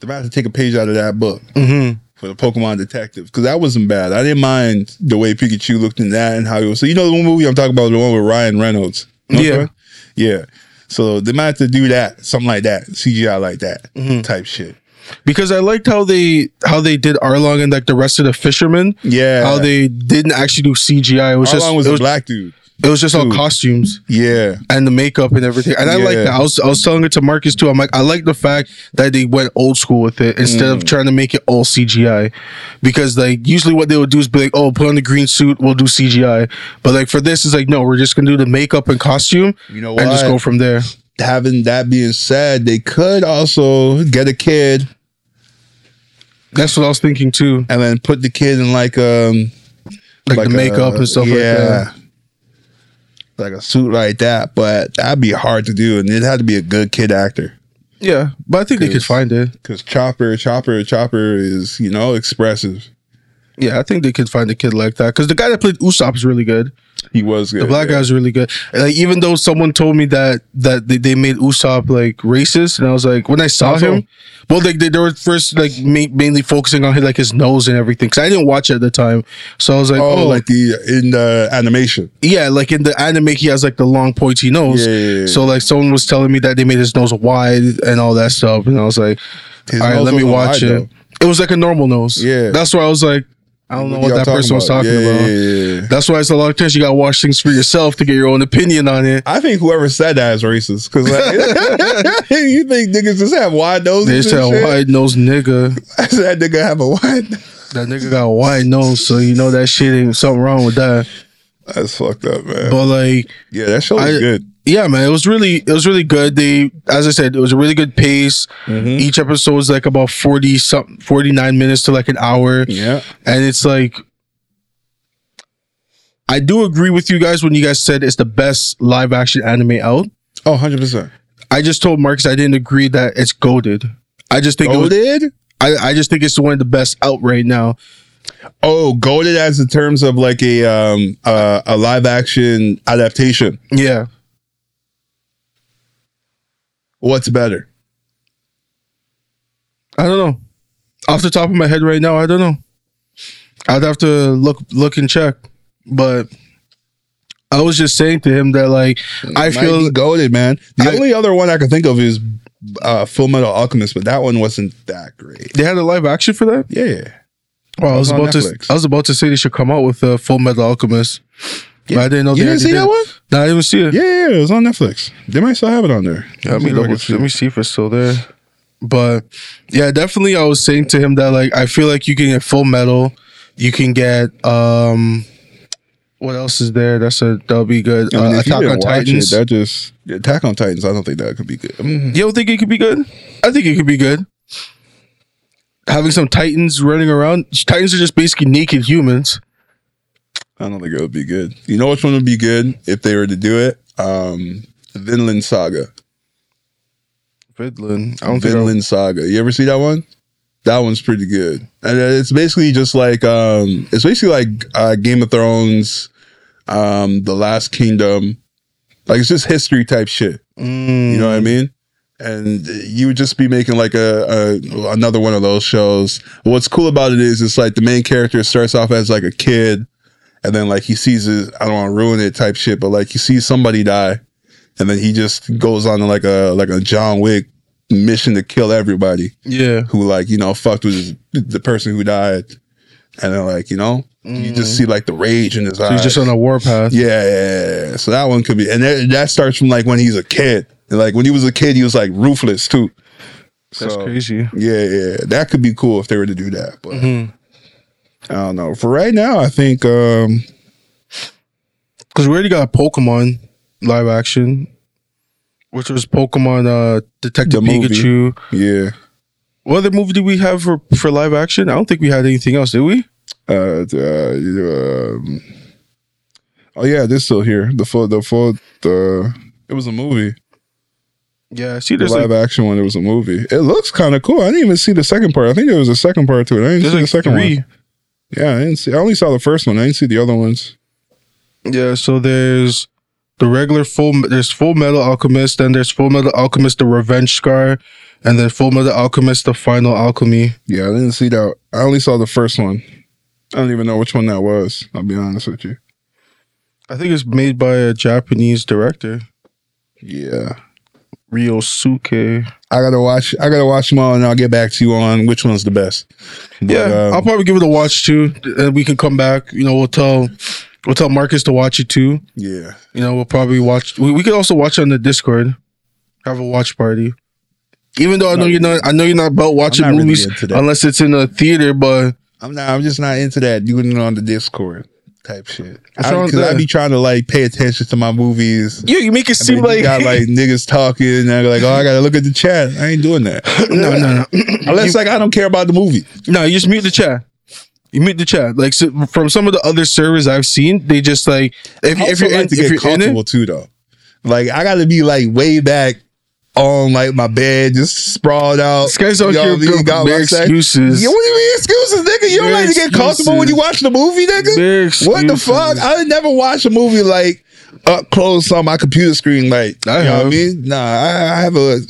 They might have to take a page out of that book Mm-hmm. for the Pokemon Detective because that wasn't bad. I didn't mind the way Pikachu looked in that and how he was. So you know the one movie I'm talking about, the one with Ryan Reynolds. You know what I'm Yeah. yeah. So they might have to do that, something like that, CGI like that Mm-hmm. type shit. Because I liked how they how they did Arlong and like the rest of the fishermen. Yeah. How they didn't actually do CGI. It was How just was it a was, black dude? it was just all costumes. Yeah. and the makeup and everything. And I like that. I was I was telling it to Marcus too. I'm like, I like the fact that they went old school with it instead Mm. of trying to make it all CGI. Because like usually what they would do is be like, oh, put on the green suit, we'll do CGI. But like for this, it's like, no, we're just gonna do the makeup and costume You know and just go from there. Having that being said, they could also get a kid That's what I was thinking too. and then put the kid in like um Like, the a- makeup and stuff like that. Like a suit like that, but that'd be hard to do, and it had to be a good kid actor. Yeah. But I think they could find it. Because Chopper, Chopper, Chopper is you know expressive. Yeah, I think they could find a kid like that. Because the guy that played Usopp is really good. He was good. The black yeah. guy's really good. Like even though someone told me that that they, they made Usopp like racist, and I was like, when I saw Also- him, well, like they, they were first like ma- mainly focusing on his, like his nose and everything, because I didn't watch it at the time. So I was like, Oh, oh, like the in the animation. yeah, like in the anime, he has like the long pointy nose. Yeah, yeah. So like someone was telling me that they made his nose wide and all that stuff, and I was like, His all right, let me watch wide, it. It was like a normal nose. Yeah. that's why I was like, I don't know What that person was talking Yeah, about. yeah, yeah. That's why it's a lot of times you gotta watch things for yourself to get your own opinion on it. I think whoever said that is racist because like, you think niggas just have wide noses. They said shit? wide nose nigga. I said that nigga have a wide. That nigga got a wide nose, so you know that shit ain't something wrong with that. That's fucked up, man. But like, yeah, that show was I- good. yeah, man, it was really it was really good. They, as I said, it was a really good pace. Mm-hmm. Each episode was like about forty something, forty nine minutes to like an hour, Yeah, and it's like. I do agree with you guys when you guys said it's the best live action anime out. oh, 100 percent. I just told Marcus I didn't agree that it's goaded. I just think it was, Goaded. I, I just think it's one of the best out right now. Oh, goaded as in terms of like a um uh, a live action adaptation. Yeah. What's better? I don't know. Off the top of my head right now, I don't know. I'd have to look look and check. But I was just saying to him that like I Might feel goaded, man. The I- only other one I can think of is uh, Full Metal Alchemist, but that one wasn't that great. they had a live action for that. Yeah, Well, I was about to I was about to say they should come out with a Full Metal Alchemist. But I didn't know you they didn't see that one? No, I didn't see it. Yeah, yeah, it was on Netflix. They might still have it on there. Let me see if double, see let me see if it's still there. But yeah, definitely I was saying to him that like I feel like you can get full metal. You can get um what else is there? That's a that'll be good. I mean, Uh, Attack on didn't it, Titans. that just Attack on Titans. I don't think that could be good. Mhm. you don't think it could be good? I think it could be good. Having some Titans running around. Titans are just basically naked humans. I don't think it would be good. You know which one would be good if they were to do it? Um, Vinland Saga. Finland. I don't Vinland Saga. You ever see that one? That one's pretty good, and it's basically just like um, it's basically like uh, Game of Thrones, um, The Last Kingdom. Like it's just history type shit. Mm, You know what I mean? And you would just be making like a, a another one of those shows. What's cool about it is it's like the main character starts off as like a kid, and then like he sees his I don't want to ruin it type shit, but like he sees somebody die, and then he just goes on to like a like a John Wick mission to kill everybody yeah. who like you know fucked with his, the person who died, and then like you know you just mm. see like the rage in his So eyes. he's just on a warpath. Yeah, yeah, yeah, yeah. So that one could be, and that, that starts from like when he's a kid. And, like when he was a kid, he was like ruthless too. That's So, crazy. Yeah, yeah, that could be cool if they were to do that. But Mhm. I don't know. For right now, I think um Because we already got Pokemon live action, which was Pokemon uh, Detective The movie. Pikachu. yeah, What other movie did we have for, for live action? I don't think we had anything else, did we? uh, uh um, oh yeah, this still here. The full, the full, the it was a movie. Yeah, see, The live action one. It was a movie. It looks kind of cool. I didn't even see the second part. I think there was a second part to it. I didn't see like the second three. one. Yeah, I didn't see. I only saw the first one. I didn't see the other ones. Yeah, so there's the regular full. There's Full Metal Alchemist, then there's Full Metal Alchemist: The Revenge Scar, and then Full Metal Alchemist: The Final Alchemy. Yeah, I didn't see that. I only saw the first one. I don't even know which one that was. I'll be honest with you. I think it's made by a Japanese director, Yeah, Ryosuke. I gotta watch. I gotta watch them all, and I'll get back to you on which one's the best. But, yeah, um, I'll probably give it a watch too, and we can come back. You know, we'll tell we'll tell Marcus to watch it too. yeah. You know, we'll probably watch. We, we could also watch it on the Discord. Have a watch party. Even though I know No. you're not, I know you're not about watching not movies into that. unless it's in a theater. But I'm not. I'm just not into that doing it on the Discord type shit. What's wrong with Because I that? be trying to like pay attention to my movies. yeah, you make it seem like you got like niggas talking, and they're like, "Oh, I gotta look at the chat." I ain't doing that. no, no, no. Unless like I don't care about the movie. No, you just mute the chat. You mute the chat. Like so, from some of the other servers I've seen, they just like if, I if also you're in, like to if get you're in comfortable it, too, though. Like I got to be like way back on like my bed, just sprawled out. guy's You know here what I mean? with Got bare excuses. Yeah, what do you mean excuses, nigga? You don't Bare like to get comfortable when you watch the movie, nigga. What the fuck? I never watched a movie like up close on my computer screen. Like, I you know what I mean? Nah, I, I have a.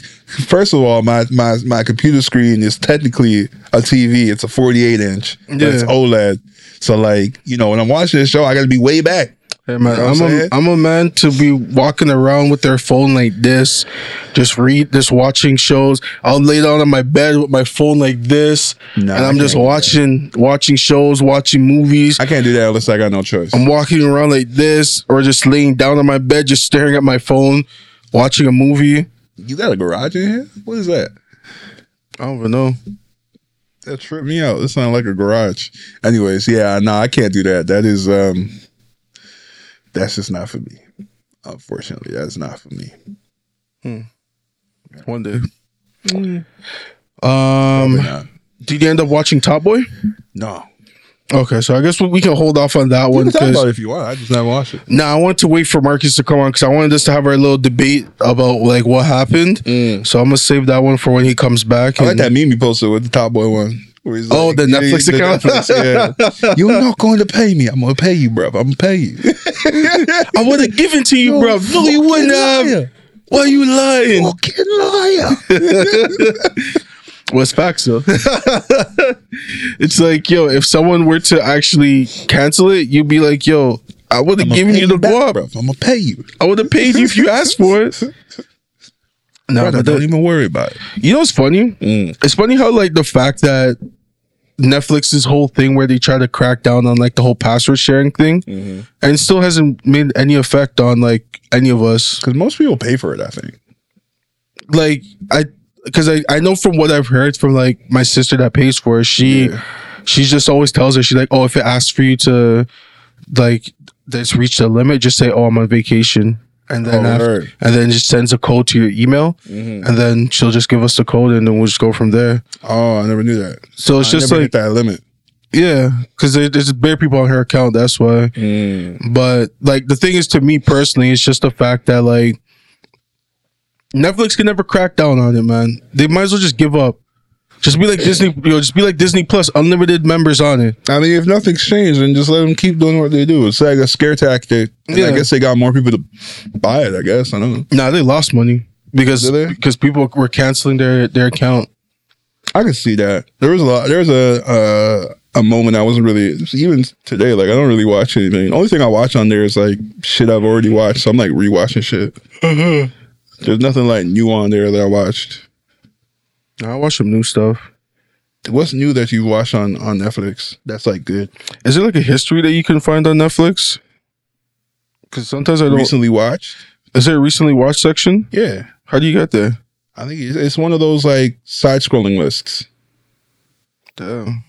First of all, my my my computer screen is technically a TV. It's a 48 inch. but It's OLED. So like, you know, when I'm watching this show, I got to be way back. Hey man, You know I'm I'm a? I'm a man to be walking around with their phone like this, just read, just watching shows. I'll lay down on my bed with my phone like this, Nah, and I'm just watching watching shows, watching movies. I can't do that unless I got no choice. I'm walking around like this, or just laying down on my bed, just staring at my phone, watching a movie. You got a garage in here? What is that? I don't even know. That tripped me out. That sounded like a garage. Anyways, yeah, no, I can't do that. That is um that's just not for me. Unfortunately, that's not for me. One day. Um, did you end up watching Top Boy? No. Okay, so I guess we, can hold off on that You one talk about it if you want. I just never watched it. Nah, I want to wait for Marcus to come on because I wanted us to have our little debate about like what happened. So I'm gonna save that one for when he comes back. I like that meme you posted with the Top Boy one. Oh, the Netflix account? Netflix, yeah. You're not going to pay me. I'm going to pay you, bro. I'm going to pay you. I would have given to you, bro. No, you wouldn't have. Why are you lying? Fucking liar. What's facts though? it's like, yo, if someone were to actually cancel it, you'd be like, yo, I would have given you the guap. bro. I'm going to pay you. I would have paid you if you asked for it. No, Brother, but don't even worry about it. you know what's funny? Mm. It's funny how like the fact that Netflix's whole thing where they try to crack down on like the whole password sharing thing, mm-hmm. and still hasn't made any effect on like any of us. Because most people pay for it, I think. Like I, because I I know from what I've heard from like my sister that pays for it, she Yeah. she just always tells her she's like, oh, if it asks for you to like that's reached the limit, just say, oh, I'm on vacation. Oh, and then, Oh, after, and then just sends a code to your email, mm-hmm. and then she'll just give us the code, and then we'll just go from there. Oh, I never knew that. So it's I just like, that limit. yeah, because there, there's bare people on her account. That's why. Mm. But like the thing is, to me personally, it's just the fact that like Netflix can never crack down on it, man. They might as well just give up. Just be like Disney, you know, just be like Disney Plus, unlimited members on it. I mean, if nothing's changed, then just let them keep doing what they do. It's like a scare tactic. And Yeah. I guess they got more people to buy it, I guess. I don't know. Nah, they lost money because Did they? because people were canceling their their account. I can see that. There was a lot. There was a uh, a moment I wasn't really even today. Like I don't really watch anything. The only thing I watch on there is like shit I've already watched. So I'm like rewatching shit. There's nothing like new on there that I watched. I watch some new stuff. What's new that you watch on on Netflix? That's like good. Is there like a history that you can find on Netflix? Because sometimes I don't. Recently watched. Is there a recently watched section? Yeah, How do you get there? I think it's one of those like side scrolling lists. Damn.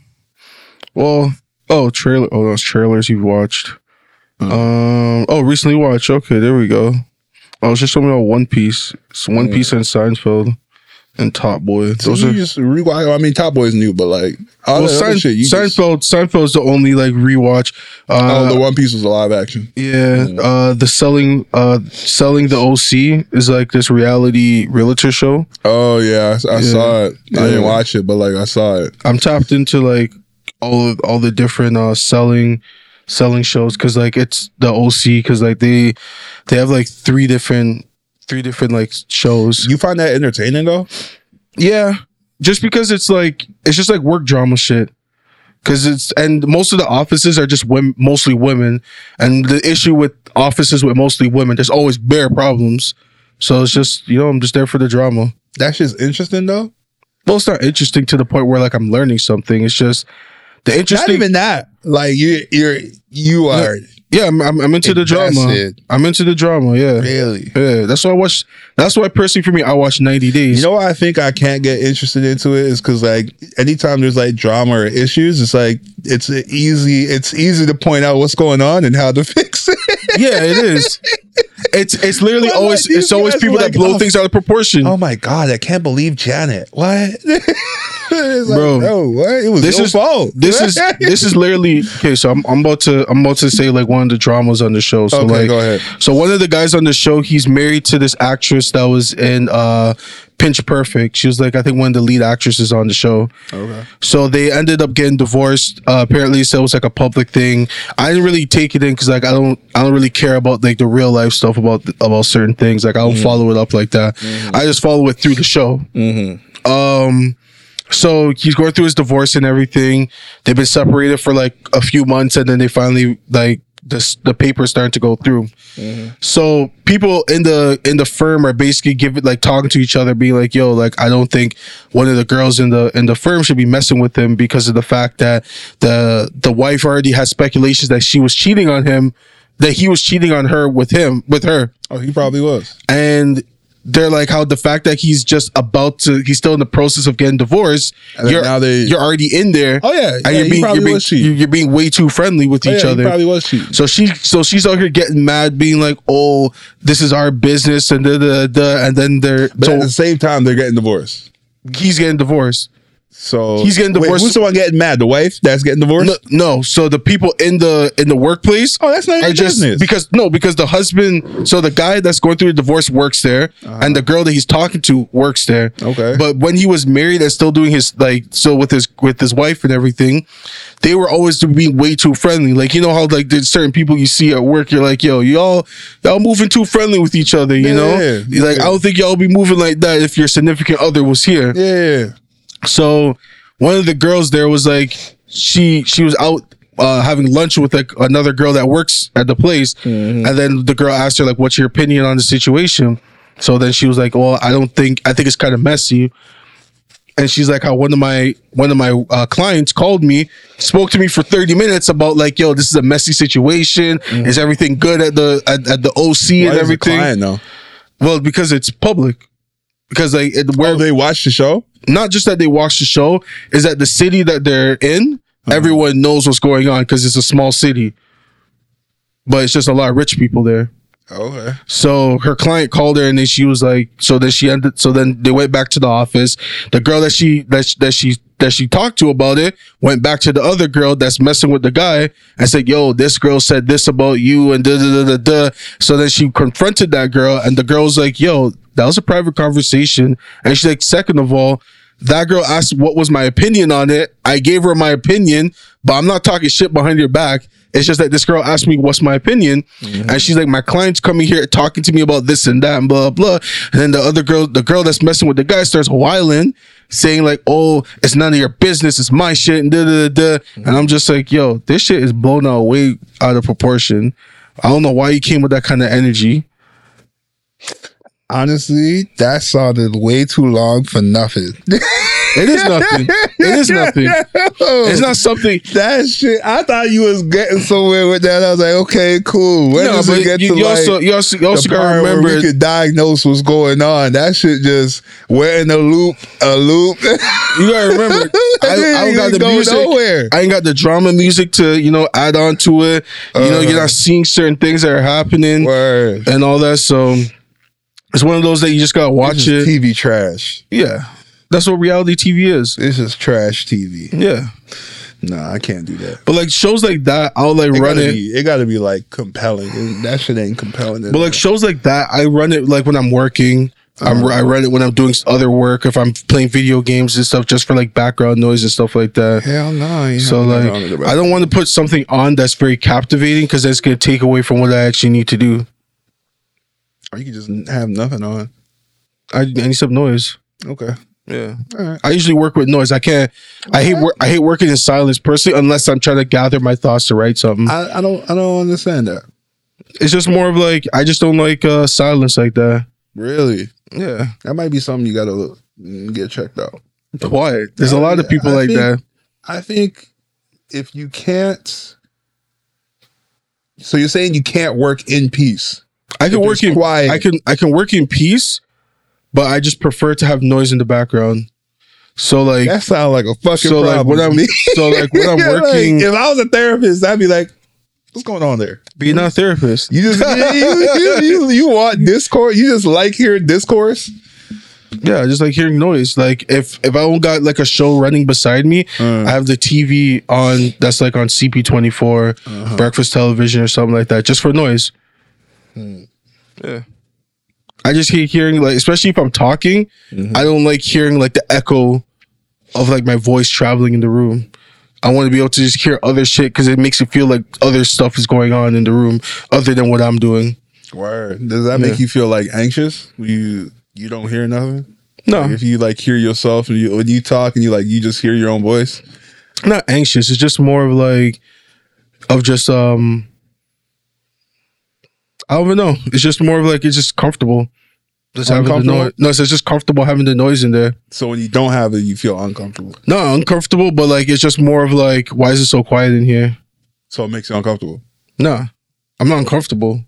Well, oh, trailer. Oh, those trailers you've watched. Um. Oh, recently watched. Okay, there we go. I was just talking about One Piece. It's One Yeah. Piece and Seinfeld and Top Boy. So Those you are. just rewatch. I mean, Top Boy's new, but like all Well, Sein- shit, you just- Seinfeld. Seinfeld's the only like rewatch. Uh, oh, the One Piece was a live action. yeah. Uh, the selling. Uh, selling the OC is like this reality realtor show. Oh yeah, I, I Yeah. saw it. I didn't watch it, but like I saw it. I'm tapped into like all of, all the different uh selling selling shows because like it's the OC because like they they have like three different three different like shows. You find that entertaining though? Yeah, just because it's like it's just like work drama shit. Cause it's and most of the offices are just women, mostly women, and the issue with offices with mostly women, there's always bare problems. So it's just you know I'm just there for the drama. That's just interesting though. Well, it's not interesting to the point where like I'm learning something. It's just the interesting. Not even that. Like you, you're you are Yeah, I'm, I'm, I'm into the drama. I'm into the drama. Yeah, really. yeah. That's why I watch. That's why personally for me, I watch 90 Days. You know why I think I can't get interested into it is because like anytime there's like drama or issues, it's like it's easy it's easy to point out what's going on and how to fix it. yeah, it is. It's it's literally always like, it's always people are that blow oh, things out of proportion. Oh my god, I can't believe Janet. What? It's like, Bro, bro, what? It was this your is fault. this is this is literally okay. So I'm I'm about to I'm about to say like one of the dramas on the show. So Okay, like go ahead. So one of the guys on the show, he's married to this actress that was in uh Pitch Perfect. She was like I think one of the lead actresses on the show. Okay. So they ended up getting divorced. Uh, apparently, so it was like a public thing. I didn't really take it in because like I don't I don't really care about like the real life stuff about about certain things. Like I don't follow it up like that. I just follow it through the show. Um. So he's going through his divorce and everything. They've been separated for like a few months, and then they finally like this the paper is starting to go through. So people in the in the firm are basically giving like talking to each other, being like, "Yo, like I don't think one of the girls in the in the firm should be messing with him because of the fact that the the wife already has speculations that she was cheating on him, that he was cheating on her with him with her." Oh, he probably was. and they're like how the fact that he's just about to he's still in the process of getting divorced And you're, now they- you're already in there Oh, yeah. and Yeah, you're being, probably you're, being was cheating. you're being way too friendly with Oh, each yeah, other probably was cheating. so she so she's out here getting mad being like oh this is our business and da, da, da, and then they're But so at the same time, they're getting divorced. he's getting divorced So He's getting Wait, divorced. who's the one getting mad? The wife that's getting divorced? no, no so the people in the in the workplace Oh, that's not your just business. because no because the husband so the guy that's going through the divorce works there and the girl that he's talking to works there Uh-huh. Okay. but when he was married and still doing his like so with his with his wife and everything they were always being way too friendly like you know how like there's certain people you see at work you're like yo y'all y'all moving too friendly with each other you Yeah, know yeah, like yeah. i don't think y'all be moving like that if your significant other was here yeah. So one of the girls there was like she she was out uh, having lunch with like another girl that works at the place, Mm-hmm. and then the girl asked her like, "What's your opinion on the situation?" So then she was like, "Well, I don't think I think it's kind of messy." And she's like, "How one of my one of my uh, clients called me, spoke to me for thirty minutes about like, yo, this is a messy situation. Is everything good at the at, at the OC Mm-hmm. Why and everything?" client? Well, because it's public. Because like it, where Oh, they watch the show. not just that they watch the show, is that the city that they're in, uh-huh. everyone knows what's going on because it's a small city. But it's just a lot of rich people there. Oh, okay. So her client called her and then she was like, so then she ended, so then they went back to the office. The girl that she, that, she- that she, that she talked to about it went back to the other girl that's messing with the guy and said, yo, this girl said this about you and da da da da da. So then she confronted that girl and the girl was like, yo, that was a private conversation. And she's like, second of all, that girl asked what was my opinion on it. I gave her my opinion, but I'm not talking shit behind your back. It's just that this girl asked me what's my opinion, mm-hmm. and she's like, my client's coming here talking to me about this and that and blah blah. And then the other girl, the girl that's messing with the guy, starts whiling, saying like, "Oh, it's none of your business. It's my shit." And da da da. da. Mm-hmm. And I'm just like, "Yo, this shit is blown out way out of proportion." I don't know why you came with that kind of energy. Honestly, that sounded way too long for nothing. It is nothing. it is nothing. It's not something. That shit. I thought you was getting somewhere with that. I was like, okay, cool. When No, does it get you, to you like also you also, you also the part where we could diagnose what's going on? That shit just we're in a loop, a loop. You gotta remember, I, I don't got the go music. nowhere. I ain't got the drama music to you know add on to it. You know, you're not uh. seeing certain things that are happening Word. and all that. So it's one of those that you just gotta watch it. TV trash. Yeah, that's what reality TV is. This is trash TV. Yeah, Nah, I can't do that. but like shows like that, I'll like It run gotta it. be. It got to be like compelling. It- That shit ain't compelling. But like shows like that, I run it like when I'm working. I'm, uh-huh. I run it when I'm doing other work. If I'm playing video games and stuff, just for like background noise and stuff like that. hell no. you So like, nothing on it about I don't want to put something on that's very captivating because that's gonna take away from what I actually need to do. Or you can just have nothing on. I, I need some noise. Okay. Yeah, All right. I usually work with noise. I can't. I hate work. I hate working in silence personally, unless I'm trying to gather my thoughts to write something. I, I don't. I don't understand that. it's just more of like I just don't like uh, silence like that. Really, Yeah, that might be something you got to get checked out. quiet. There's a lot of people I like think- that. I think if you can't, so you're saying you can't work in peace. I can work in quiet. I can I can work in peace, but I just prefer to have noise in the background. So like That sounds like a fucking so like problem. when I'm so like when I'm Like, working, if I was a therapist, I'd be like, "What's going on there?" being not a therapist. You just you, you, you, you want discourse. You just like hearing discourse. Yeah, I just like hearing noise. Like if if I don't got like a show running beside me, Uh. I have the TV on that's like on CP24, Uh-huh. breakfast television or something like that, just for noise. Hmm. Yeah. I just hate hearing like, especially if I'm talking, Mm-hmm. I don't like hearing like the echo of like my voice traveling in the room. I want to be able to just hear other shit because it makes it feel like other stuff is going on in the room other than what I'm doing. Word. Does that make you feel like anxious? You you don't hear nothing. No, Like, if you like hear yourself and you when you talk and you like you just hear your own voice. not anxious. It's just more of like of just um I don't even know. It's just more of like it's just comfortable. Just having the Uncomfortable? noise. No, it's just comfortable having the noise in there. So when you don't have it, you feel uncomfortable. No, uncomfortable, but like it's just more of like, why is it so quiet in here? So it makes you uncomfortable. No, I'm not uncomfortable.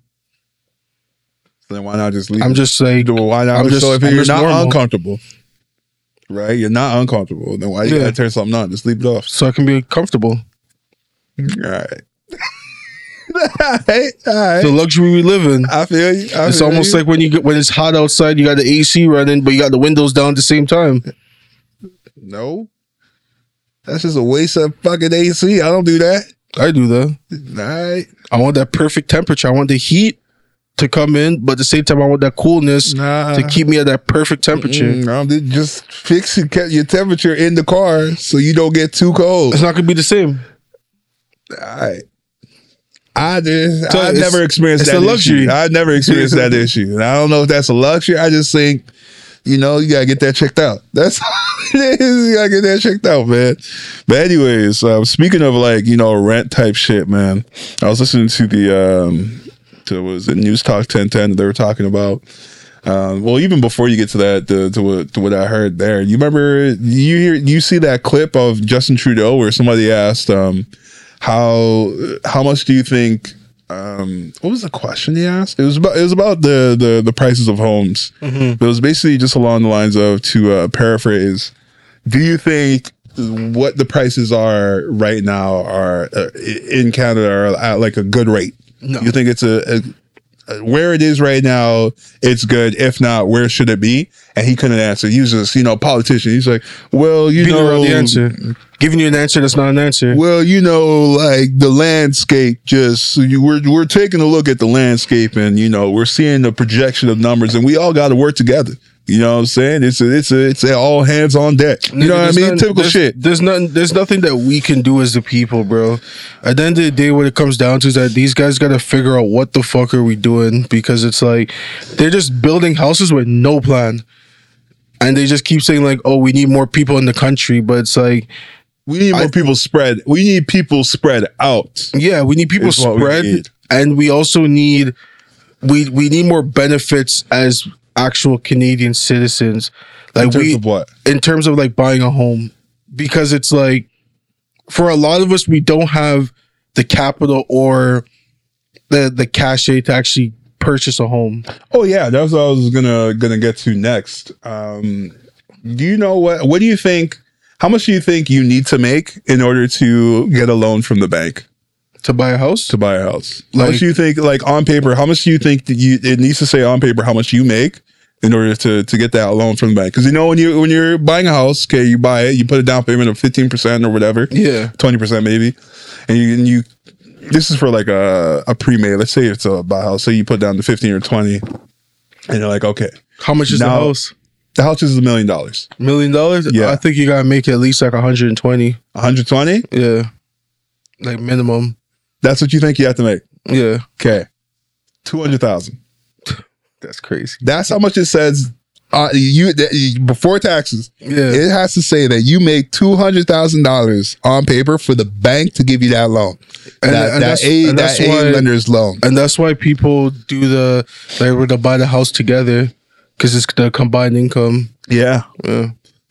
So then why not just leave? I'm it? just like, Well, why not? I'm just- so if I'm you're just not normal. uncomfortable, right? You're not uncomfortable. Then why you Yeah. gotta turn something on? Just leave it off. so I can be comfortable. All right. all right. All right. The luxury we live in. I feel you. I It's feel almost you. like when you get when it's hot outside, you got the AC running, but you got the windows down at the same time. no. That's just a waste of fucking AC. I don't do that. I do that. All right. I want that perfect temperature. I want the heat to come in, but at the same time, I want that coolness Nah. to keep me at that perfect temperature. Mm, no, just fix your, your temperature in the car so you don't get too cold. It's not gonna be the same. All right. I just So I've never experienced it's that a luxury. issue. I've never experienced that issue. And I don't know if that's a luxury. I just think, you know, you gotta get that checked out. That's all it is. You gotta get that checked out, man. But anyways, um, speaking of like, you know, rent type shit, man. I was listening to the um to what was it News Talk 1010 that they were talking about. Um, well, even before you get to that, to, to what to what I heard there, you remember you hear you see that clip of Justin Trudeau where somebody asked um, how how much do you think? Um, what was the question he asked? It was about it was about the the, the prices of homes. But it was basically just along the lines of to uh, paraphrase. Do you think what the prices are right now are uh, in Canada are at like a good rate? No. You think it's a, a Uh, where it is right now, it's good. If not, where should it be? And he couldn't answer. He was just, you know, politician. He's like, well, you Beating know, the answer, giving you an answer that's not an answer. well, you know, like the landscape. Just you, we're we're taking a look at the landscape, and you know, we're seeing the projection of numbers, and we all got to work together. You know what I'm saying? It's a, it's a, it's a all hands on deck. You know what I mean? nothing- Typical there's, shit. There's nothing. There's nothing that we can do as the people, bro. At the end of the day, what it comes down to is that these guys got to figure out what the fuck are we doing because it's like they're just building houses with no plan, and they just keep saying like, "Oh, we need more people in the country," but it's like, We need more I- people spread. We need people spread out. yeah, we need people what we spread, need. and we also need we we need more benefits as actual Canadian citizens. Like In terms we, of what? in terms of like buying a home because it's like for a lot of us we don't have the capital or the the cachet to actually purchase a home Oh yeah, that's what I was gonna gonna get to next. Um, do you know what? What do you think? How much do you think you need to make in order to get a loan from the bank to buy a house to buy a house? how much do you think, like on paper? How much do you think that you? It needs to say on paper how much you make in order to to get that loan from the bank. Because you know when you when you're buying a house, okay, you buy it, you put a down payment of fifteen percent or whatever, yeah twenty percent maybe, and you and you. This is for like a a pre made. Let's say it's a buy house. So you put down the fifteen or twenty, and you're like, okay, how much is the house the house is a million dollars. million dollars Yeah. i think you gotta make at least like 120 One hundred twenty. yeah like minimum That's what you think you have to make. yeah Okay, two hundred thousand. That's crazy That's how much it says. Uh, you that- before taxes. yeah It has to say that you make two hundred thousand dollars on paper for the bank to give you that loan. And- that and that and that why- lender's loan. and that's why people do the they were to buy the house together because it's the combined income Yeah, yeah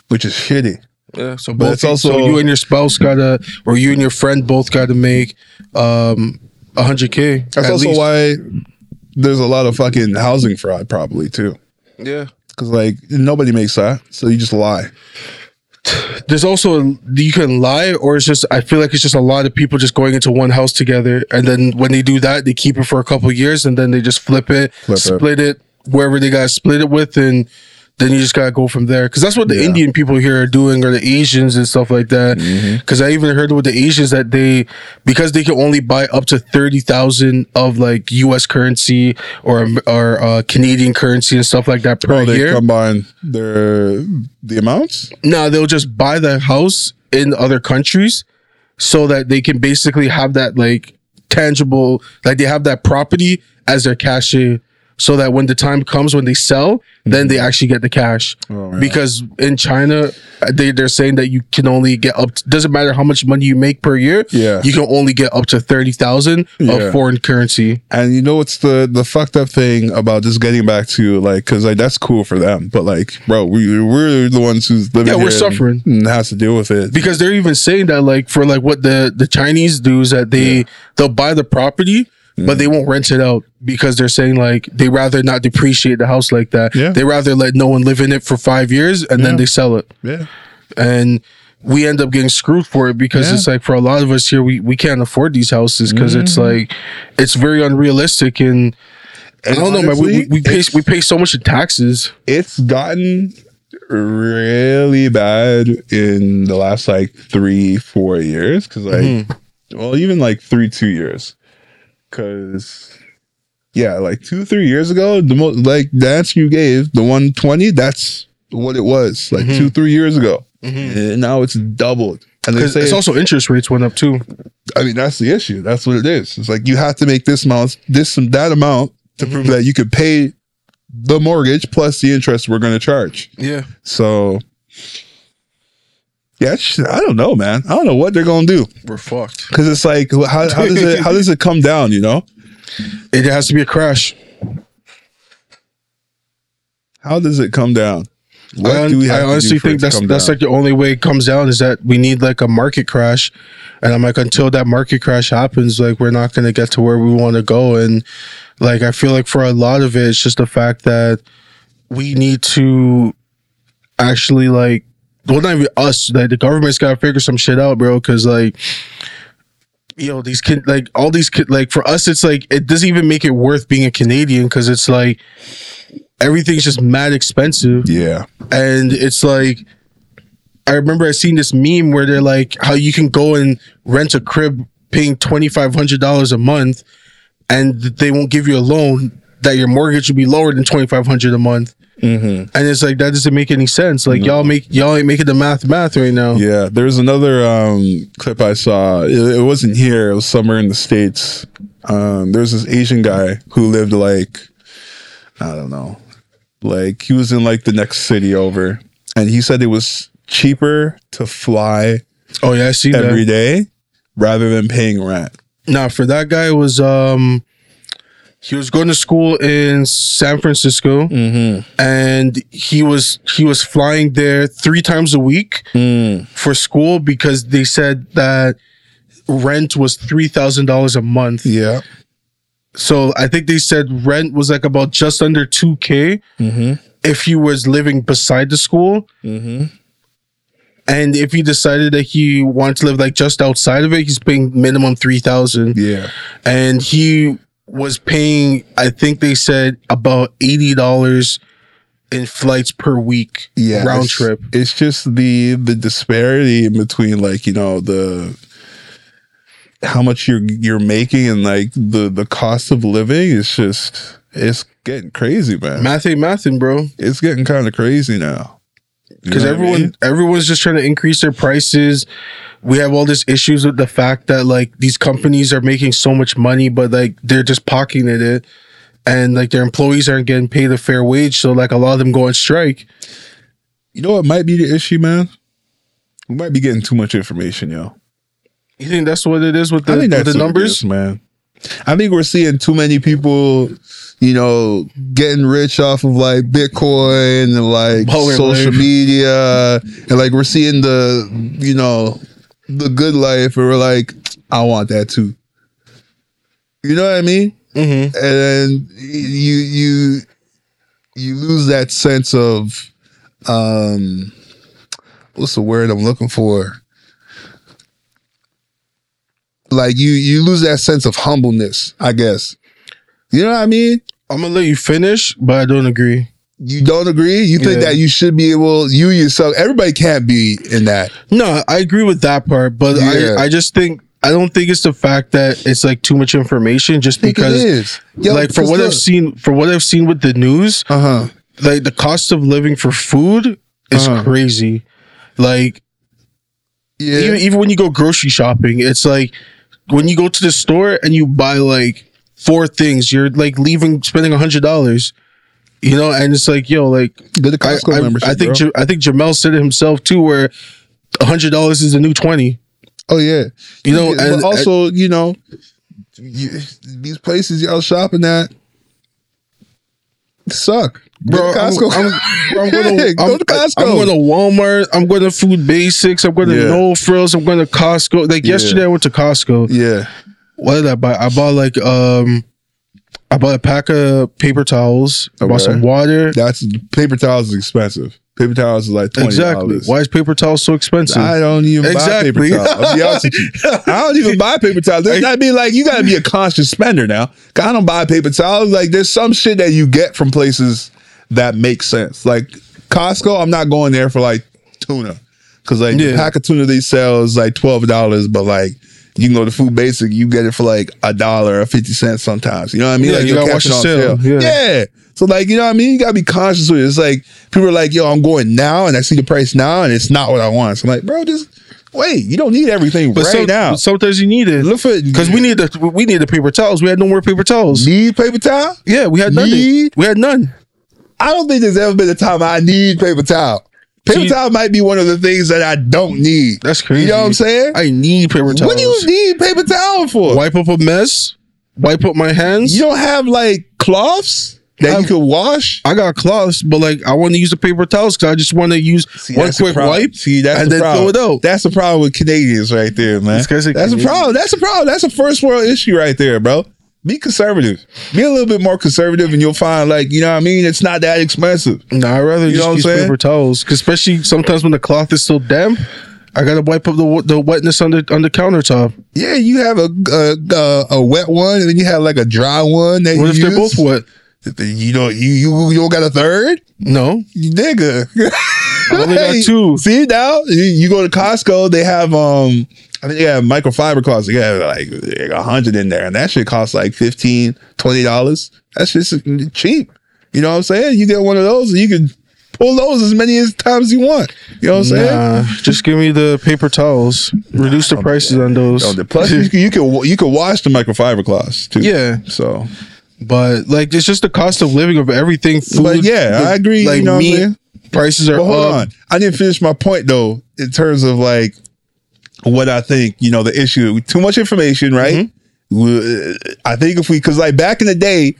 which is shitty. Yeah, so But both it's also- so you and your spouse gotta, or you and your friend both gotta make um hundred k. That's also why there's a lot of fucking housing fraud, probably too. Yeah, Because like nobody makes that, so you just lie. there's also you can lie, or it's just I feel like it's just a lot of people just going into one house together, and then when they do that, they keep it for a couple of years, and then they just flip it, Flip split it wherever they gotta split it with, and then you just gotta go from there. Because that's what the Yeah. Indian people here are doing, or the Asians and stuff like that. Mm-hmm. Because I even heard with the Asians that they because they can only buy up to thirty thousand of like U.S. currency or or uh, Canadian currency and stuff like that per Oh, they year. combine their the amounts. No, they'll just buy the house in other countries so that they can basically have that like tangible, like they have that property as their cachet so that when the time comes when they sell, then they actually get the cash. Oh. Because in China, uh, they they're saying that you can only get up. To, doesn't matter how much money you make per year. Yeah. you can only get up to thirty thousand Yeah. of foreign currency. And you know what's the the fucked up thing about just getting back to like because like that's cool for them, but like bro, we we're the ones who's living. Yeah, we're suffering. and has to deal with it. because they're even saying that like for like what the the Chinese do is that they they'll buy the property but they won't rent it out because they're saying like they rather not depreciate the house like that. Yeah. They rather let no one live in it for five years and Yeah. then they sell it. yeah, And we end up getting screwed for it because Yeah. it's like for a lot of us here we, we can't afford these houses because it's like it's very unrealistic and I don't know, man. We, we, pay we pay so much in taxes. it's gotten really bad in the last like three four years because like Mm-hmm. well even like three two years because yeah like two three years ago the most like the answer you gave the 120 that's what it was like Mm-hmm. two three years ago and now it's doubled and they say it's also interest rates went up too. I mean, that's the issue. That's what it is. It's like you have to make this amount, this and that amount to prove that you could pay the mortgage plus the interest we're going to charge. Yeah. So, yeah, I don't know, man. I don't know what they're going to do We're fucked. because it's like, how, how does it how does it come down? You know, It has to be a crash. how does it come down? What I, do we have I to do honestly think that's that's down? like the only way it comes down is that we need like a market crash, and I'm like until that market crash happens, like we're not gonna get to where we want to go, and like I feel like for a lot of it, it's just the fact that we need to actually like well not even us like the government's gotta figure some shit out, bro, because like. You know these kid like all these kid like for us it's like it doesn't even make it worth being a Canadian because it's like everything's just mad expensive yeah, and it's like I remember I seen this meme where they're like how you can go and rent a crib paying twenty five hundred dollars a month, and they won't give you a loan that your mortgage will be lower than twenty five hundred a month. Mm-hmm. And it's like that doesn't make any sense. Like y'all make y'all ain't making the math math right now. yeah. There's another um, clip I saw. It, it wasn't here. It was somewhere in the states. Um, there's this Asian guy who lived like I don't know, like he was in like the next city over, and he said it was cheaper to fly Oh yeah, I see every that. day rather than paying rent. Nah, for that guy it was um he was going to school in San Francisco Mm-hmm. and he was he was flying there three times a week Mm. for school because they said that rent was three thousand dollars a month. Yeah. So I think they said rent was like about just under two k Mm-hmm. if he was living beside the school. Mm-hmm. And if he decided that he wanted to live like just outside of it, he's paying minimum three thousand. Yeah. And he was paying, I think they said about eighty dollars in flights per week Yeah. round it's- trip. It's just the the disparity in between like, you know, the how much you're you're making and like the the cost of living is just it's getting crazy, man. Math ain't mathin', bro. It's getting kind of crazy now. Because what I everyone mean? everyone's just trying to increase their prices we have all these issues with the fact that like these companies are making so much money but like they're just pocketing it and like their employees aren't getting paid a fair wage so like a lot of them go on strike You know what might be the issue, man? We might be getting too much information, yo. you think that's what it is with the, I think with the what it numbers is, man. I think we're seeing too many people, you know, getting rich off of like Bitcoin and like social life. media, and like we're seeing the, you know, the good life, and we're like, I want that too. You know what I mean? mm-hmm. and then you you you lose that sense of um what's the word I'm looking for? Like you you lose that sense of humbleness, I guess. You know what I mean? i'm gonna let you finish but i don't agree You don't agree? You think Yeah. that you should be able you yourself everybody can't be in that. no i agree with that part but Yeah. i i just think i don't think it's the fact that it's like too much information just because it is. Yo, like for what look- i've seen for what i've seen with the news uh-huh. like the cost of living for food is Uh-huh. crazy. Like Yeah. even even when you go grocery shopping, it's like when you go to the store and you buy like four things. You're like leaving, spending a hundred dollars. You know, and it's like, yo, like the I, Costco I- membership. I think bro. Ja- I think Jamel said it himself too, where a hundred dollars is a new twenty. Oh yeah, You know, but and- also you know, you, these places y'all shopping at suck. Go Bro, to I'm, Costco. I'm, bro, I'm going to Go to Costco. I'm going to Walmart. I'm going to Food Basics. I'm going to Yeah. No Frills. I'm going to Costco. Like Yeah. yesterday, I went to Costco. yeah, What did I buy? I bought like um, I bought a pack of paper towels. I bought Okay. some water. that's paper towels is expensive. Paper towels is like twenty Exactly. dollars. Why is paper towels so expensive? I don't even Exactly. buy paper towels. I'll be honest with you. I don't even buy paper towels. There's not be like you got to be a conscious spender now. 'Cause I don't buy paper towels. Like there's some shit that you get from places that makes sense. Like Costco, I'm not going there for like tuna because like the Yeah. pack of tuna they sell is like twelve dollars, but like. You can go to Food Basic, you get it for like a dollar or fifty cents sometimes. You know what I mean? Yeah, like you gotta watch the sale. Yeah. yeah. So like, you know what I mean? You gotta be conscious with it. It's like people are like, yo, I'm going now and I see the price now and it's not what I want. So I'm like, bro, just wait. You don't need everything but right some- now. sometimes you need it Look for because we need the we need the paper towels. We had no more paper towels. need paper towel. Yeah, we had none. We had none. I don't think there's ever been a time I need paper towel. Paper See- towel might be one of the things that I don't need. That's crazy. You know what I'm saying? I need paper towels. what do you need paper towel for? Wipe up a mess. Wipe up my hands. You don't have like cloths that you I've- could wash. I got cloths, but like I want to use the paper towels because I just want to use one quick wipe. See, that's and the then problem. throw it out. That's the problem with Canadians right there, man. That's a problem. That's a problem. That's a first world issue right there, bro. Be conservative. Be a little bit more conservative, and you'll find, like, you know what I mean? It's not that expensive. No, I'd rather You know just what use saying? paper towels, 'cause especially sometimes when the cloth is still damp. I gotta wipe up the the wetness on the on the countertop. Yeah, you have a a, a, a wet one, and then you have like a dry one. That What if you they're both wet? You don't you you you don't got a third, No, you nigga. I only got two. See now, you, you go to Costco, they have um, I think they have microfiber cloths. They have like a hundred in there, and that shit costs like 15 dollars. That's just cheap. You know what I'm saying? You get one of those, and you can pull those as many as times you want. You know what I'm saying? Nah, just give me the paper towels. Reduce the prices on those. The- Plus, you can, you can you can wash the microfiber cloths too. Yeah. So, But like, it's just the cost of living of everything. Food, But yeah, the- I agree, Like you know meat prices are but hold up. on, I didn't finish my point though. In terms of like what I think, you know, the issue too much information, right? We- I think if we, because like back in the day,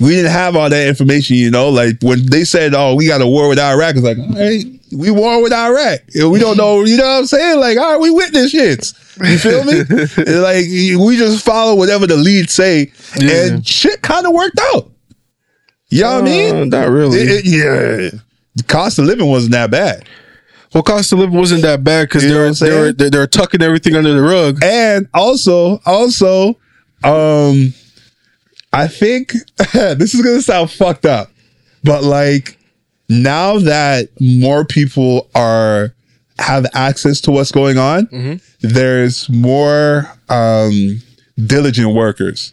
we didn't have all that information, you know. Like when they said, "Oh, we got a war with Iraq," it's like, all right, we war with Iraq. We don't know, you know what I'm saying? Like, all right, we witness shits. You feel me? Like we just follow whatever the lead say, Yeah. and shit kind of worked out. You know what I Uh, mean? not really. It- it- yeah, the cost of living wasn't that bad. Well, cost of living wasn't that bad because You know they're, what I'm saying? they're they're they're tucking everything under the rug. and also also um i think this is gonna sound fucked up but like now that more people are have access to what's going on Mm-hmm. there's more um diligent workers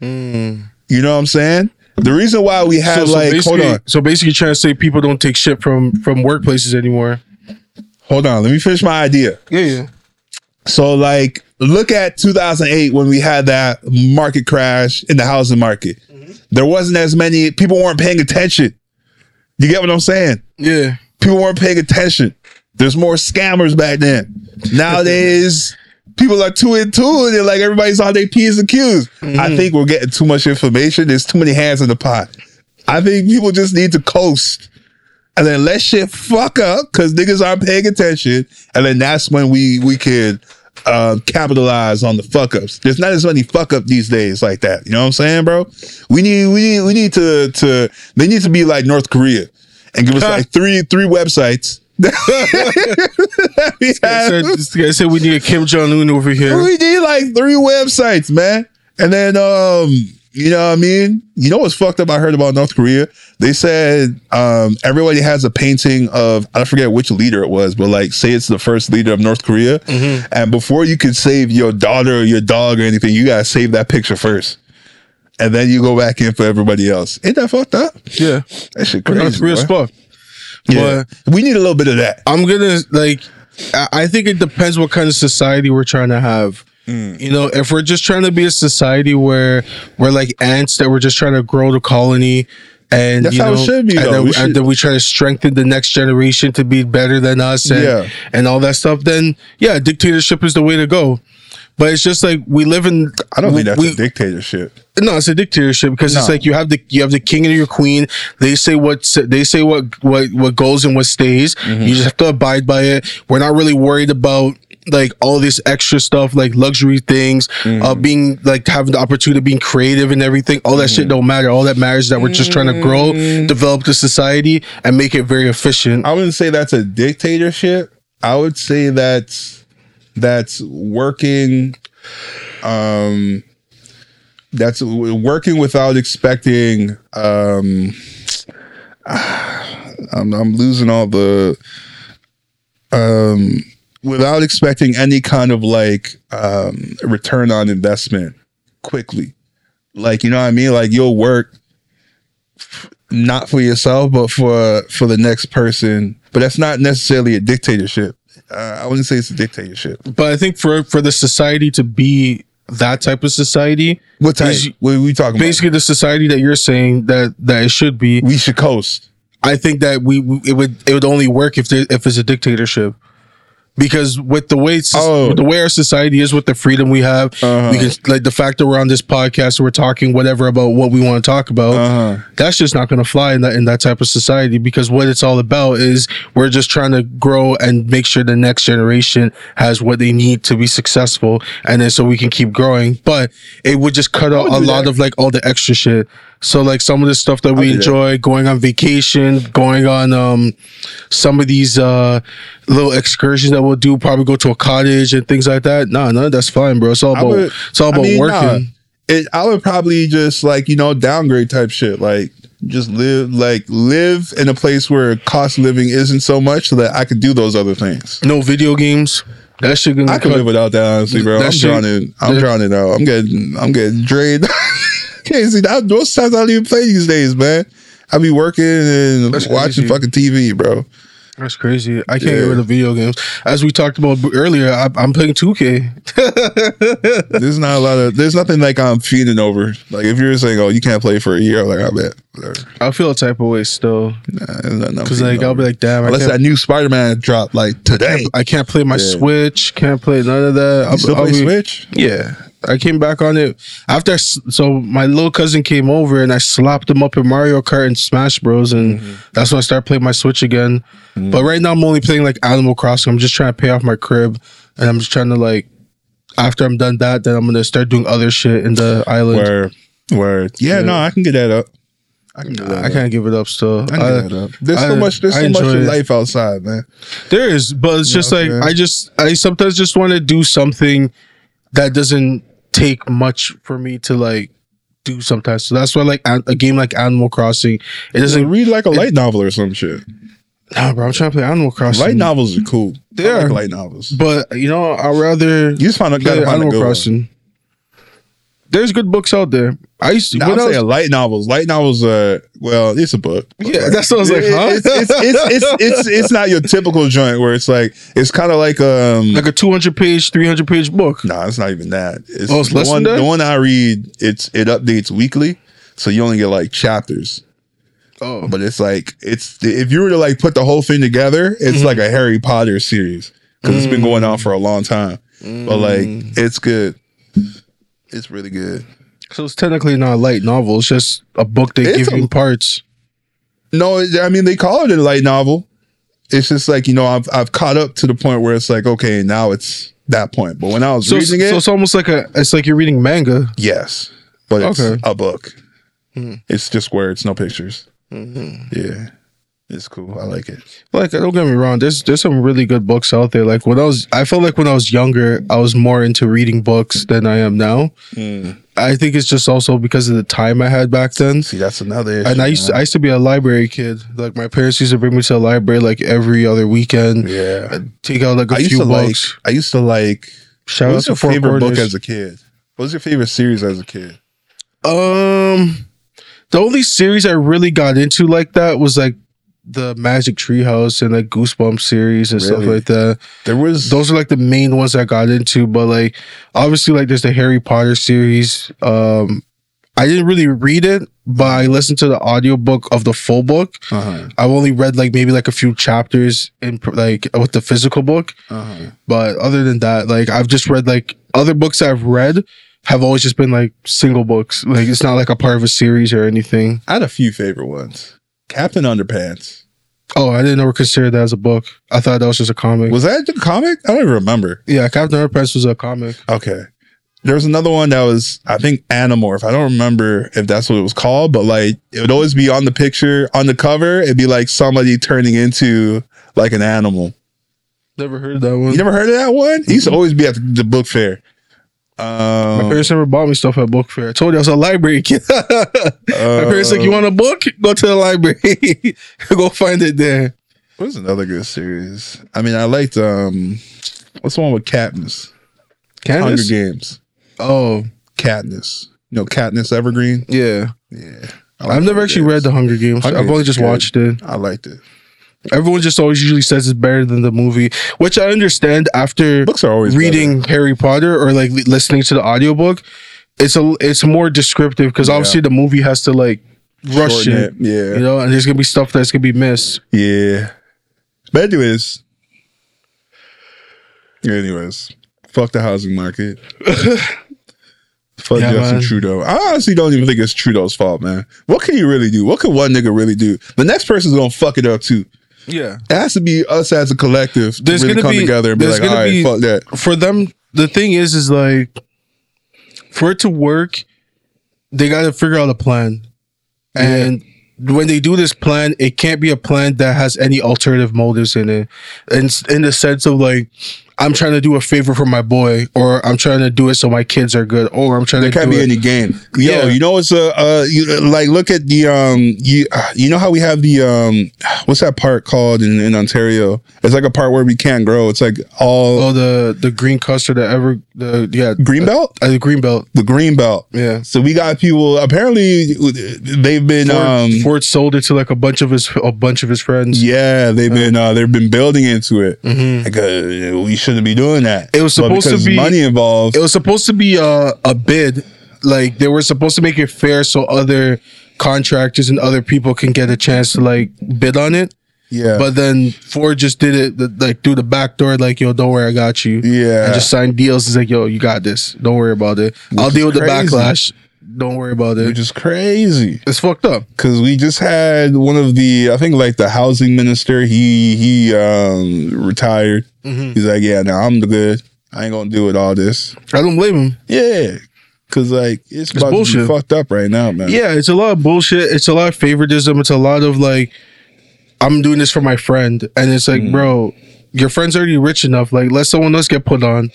you know what i'm saying the reason why we have like hold on so basically, you're trying to say people don't take shit from from workplaces anymore. hold on let me finish my idea Yeah, yeah. So like look at 2008 when we had that market crash in the housing market. Mm-hmm. There wasn't as many people weren't paying attention. You get what I'm saying? Yeah. People weren't paying attention. There's more scammers back then. Nowadays people are too into it and like everybody's on their P's and Q's. I think we're getting too much information. There's too many hands in the pot. I think people just need to coast and then let shit fuck up because niggas aren't paying attention, and then that's when we we could um, capitalize on the fuck ups. There's not as many fuck up these days like that. You know what I'm saying, bro? We need we need we need to to they need to be like North Korea and give us like three three websites. we, I said, this guy said we need a Kim Jong Un over here. we need like three websites, man. And then um, you know what I mean? You know what's fucked up I heard about North Korea? They said um everybody has a painting of I don't forget which leader it was, but like say it's the first leader of North Korea. And before you could save your daughter or your dog or anything, you gotta save that picture first. And then you go back in for everybody else. Ain't that fucked up? Yeah, That shit crazy. Korea's boy. fucked. Yeah. we need a little bit of that. I'm gonna like. I think it depends what kind of society we're trying to have. Mm. You know, if we're just trying to be a society where we're like ants that we're just trying to grow the colony and That's you how it should be, and, then, We and then we try to strengthen the next generation to be better than us and, Yeah. and all that stuff, then yeah, dictatorship is the way to go. But it's just like we live in I don't think that's we, a dictatorship. no, it's a dictatorship because it's like you have the you have the king and your queen. They say what they say what what what goes and what stays. Mm-hmm. You just have to abide by it. We're not really worried about like all this extra stuff like luxury things, Mm-hmm. uh, being like having the opportunity of being creative and everything. All that Mm-hmm. shit don't matter. All that matters is that we're just trying to grow, develop the society, and make it very efficient. I wouldn't say that's a dictatorship. I would say that's that's working um that's working without expecting um I'm, I'm losing all the um without expecting any kind of like um return on investment quickly like you know what i mean like you'll work not for yourself, but for for the next person. But that's not necessarily a dictatorship. Uh, I wouldn't say it's a dictatorship. But I think for for the society to be that type of society, What type? Basi- What are we talking basically the society that you're saying that that it should be. We should coast. I think that we, we it would it would only work if there, if it's a dictatorship. Because with the way Oh. with the way our society is, with the freedom we have, Uh-huh. we can like the fact that we're on this podcast, we're talking whatever about what we want to talk about. Uh-huh. That's just not going to fly in that in that type of society. Because what it's all about is we're just trying to grow and make sure the next generation has what they need to be successful, and then so we can keep growing. But it would just cut out a lot that. of like all the extra shit. So like some of the stuff that we do that. enjoy, going on vacation, going on um some of these uh little excursions that we'll do, probably go to a cottage and things like that. No, no, that's fine, bro. It's all about would- it's all I about mean, working. nah. It, I would probably just like you know downgrade type shit. Like just live like live in a place where cost of living isn't so much, so that I could do those other things. No video games. That shit gonna I could cut- live without that, honestly, bro. I'm shit- drowning. I'm that- drowning out. I'm getting. I'm getting drained. Can't see that. Most times I don't even play these days, man. I be working and That's watching crazy. fucking TV, bro. That's crazy. I can't Yeah. get rid of video games. As we talked about earlier, I, I'm playing 2K. There's not a lot of. There's nothing like I'm feeding over. Like if you're saying, "Oh, you can't play for a year," I'm like I bet. Whatever. I feel a type of way still Nah, because like I'll be like, damn, I unless can't, that new Spider-Man dropped like today. I can't play my Yeah. Switch. Can't play none of that. You I'll- still I'll play be- Switch? Yeah, I came back on it after. I So my little cousin came over and I slapped him up in Mario Kart and Smash Bros. And Mm-hmm. that's when I started playing my Switch again. But right now I'm only playing like Animal Crossing. I'm just trying to pay off my crib, and I'm just trying to like. After I'm done that, then I'm gonna start doing other shit in the island. Word, word. Yeah, Yeah. no, I can get that up. I can I can't give it up still. I can I- up. There's I- so much. There's so much of life outside, man. There is, but it's just know like I just I sometimes just want to do something that doesn't take much for me to like do sometimes. So that's why like a game like Animal Crossing, it Does doesn't. read like a light novel or some shit? Nah, bro, I'm trying to play Animal Crossing. Light novels are cool. They I like are. light novels. but you know I'd rather You just find a play gotta find a Animal good one. There's good books out there. I used to. No, I'm saying light novels. Light novels. Uh, well, it's a book. Yeah, that's what I was like, huh? It's it's, it's, it's, it's, it's not your typical joint where it's like it's kind of like um. like a 200 page, 300 page book. no, it's not even that. It's, Oh, it's the less one. than that? The one I read, it's it updates weekly, so you only get like chapters. Oh, But it's like it's if you were to like put the whole thing together, it's Mm-hmm. like a Harry Potter series because it's been going on for a long time. But like Mm. it's good. It's really good. so it's technically not a light novel. It's just a book they It's give a- you in parts. No, I mean they call it a light novel. It's just like you know I've I've caught up to the point where it's like okay now it's that point. But when I was So, reading it, so it's almost like a. It's like you're reading manga. yes, but it's Okay. a book. Hmm. It's just words, no pictures. Mm-hmm. Yeah, it's cool. I like it. Like, don't get me wrong. There's there's some really good books out there. Like when I was, I felt like when I was younger, I was more into reading books than I am now. I think it's just also because of the time I had back then. See, that's another. Issue, And I used to, I used to be a library kid. Like my parents used to bring me to the library like every other weekend. yeah. I'd take out like a I used few to books. like. I used to like. Shout what was your favorite book as a kid? What was your favorite series as a kid? Um, the only series I really got into like that was like the Magic Treehouse and like Goosebumps series and stuff like that. There was Those are like the main ones I got into, but like obviously like there's the Harry Potter series. Um I didn't really read it, but I listened to the audiobook of the full book. uh-huh, I've only read like maybe like a few chapters in like with the physical book, uh-huh. but other than that, like I've just read like other books I've read have always just been like single books. Like it's not like a part of a series or anything. I had a few favorite ones. Captain Underpants. Oh, I didn't ever consider that as a book. I thought that was just a comic. Was that the comic? I don't even remember. yeah, Captain Underpants was a comic. Okay. There was another one that was, I think, Animorph. I don't remember if that's what it was called, but like it would always be on the picture, on the cover. It'd be like somebody turning into like an animal. Never heard that one. You never heard of that one? He used to always be at the, the book fair. My Um, parents never bought me stuff at book fair. I told you I was a library kid. My parents like, you want a book? Go to the library. Go find it there. what's another good series? I mean, I liked um, what's the one with Katniss? Hunger Games. Oh, Katniss. You know, Katniss Evergreen. yeah. Yeah, I I've never actually Games. read The Hunger Games. Hunger I've only just good. watched it. I liked it. Everyone just always usually says it's better than the movie, which I understand after Books are always reading Harry Potter or like listening to the audiobook. It's a it's more descriptive because Yeah. obviously the movie has to like rush it, Yeah, you know, and there's gonna be stuff that's gonna be missed. Yeah. But anyways. Anyways. Fuck the housing market. Fuck Yeah, Justin man. Trudeau. I honestly don't even think it's Trudeau's fault, man. What can you really do? What can one nigga really do? The next person's gonna fuck it up too. Yeah, It has to be us as a collective to really come be- together and be like, all right, be- fuck that. for them, the thing is, is like for it to work, they got to figure out a plan, and when they do this plan, it can't be a plan that has any alternative motives in it, and in the sense of like. I'm trying to do a favor for my boy, or I'm trying to do it so my kids are good, or I'm trying There to can't do be it. any game. Yo, Yeah. you know it's uh, uh you, like look at the um you uh, you know how we have the um what's that park called in, in Ontario? It's like a part where we can't grow. It's like all oh, the the green custard that ever the yeah green belt, uh, the green belt the green belt. yeah. So we got people. Apparently, they've been Ford, um Ford sold it to like a bunch of his a bunch of his friends. yeah they've been uh they've been building into it. Mhm. Like uh, we shouldn't be doing that. It was supposed to be- money involved. it was supposed to be a, a bid. Like they were supposed to make it fair so other contractors and other people can get a chance to like bid on it. Yeah, but then ford just did it like through the back door like yo don't worry i got you. Yeah, and just signed deals. It's like yo you got this. Don't worry about it. I'll deal with the backlash don't worry about it which is crazy. it's fucked up. Because we just had one of the i think like the housing minister he he um retired. Mhm. he's like yeah now i'm the good. I ain't gonna do with all this. I don't blame him. Yeah. Because like it's, to bullshit. fucked up right now man. Yeah, it's a lot of bullshit. It's a lot of favoritism. It's a lot of like, I'm doing this for my friend, and it's like, bro, your friend's already rich enough. Like, let someone else get put on,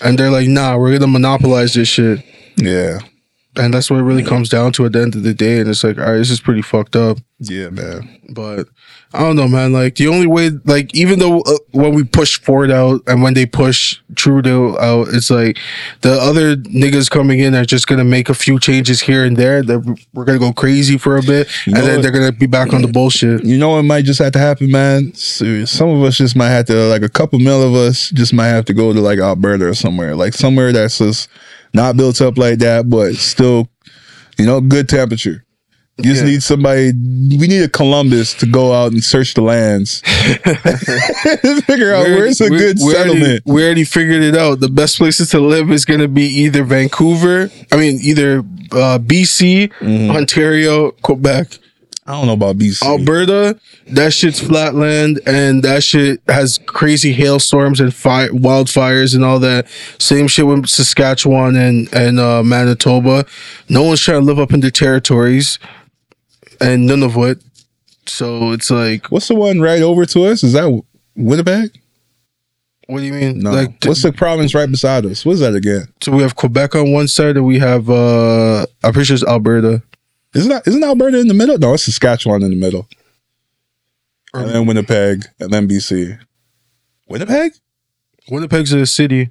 and they're like, nah, we're gonna monopolize this shit, yeah and that's what it really comes down to at the end of the day. And it's like, all right, this is pretty fucked up. yeah man But I don't know, man. Like the only way, like even though uh, when we push Ford out and when they push Trudeau out, it's like the other niggas coming in are just gonna make a few changes here and there. That we're gonna go crazy for a bit, You and then what? they're gonna be back on the bullshit. you know what might just have to happen man So, some of us just might have to like a couple mil of us just might have to go to like alberta or somewhere like somewhere that's just not built up like that but still you know good temperature you just Yeah. need somebody. We need a Columbus to go out and search the lands, figure out We where's a good we, we already- settlement. we already figured it out. The best places to live is gonna be either Vancouver. I mean, either uh, BC, Mm-hmm. Ontario, Quebec. I don't know about BC. Alberta, that shit's flatland and that shit has crazy hailstorms and fire, wildfires and all that. Same shit with Saskatchewan and and uh, Manitoba. No one's trying to live up in their territories, and Nunavut. So it's like, What's the one right over to us? Is that Winnipeg? what do you mean? No. Like, What's the province right beside us? What is that again? so we have Quebec on one side, and we have uh, I'm pretty sure it's Alberta. Isn't that isn't Alberta in the middle? No, it's Saskatchewan in the middle. And then Winnipeg, and then BC. Winnipeg? Winnipeg's a city.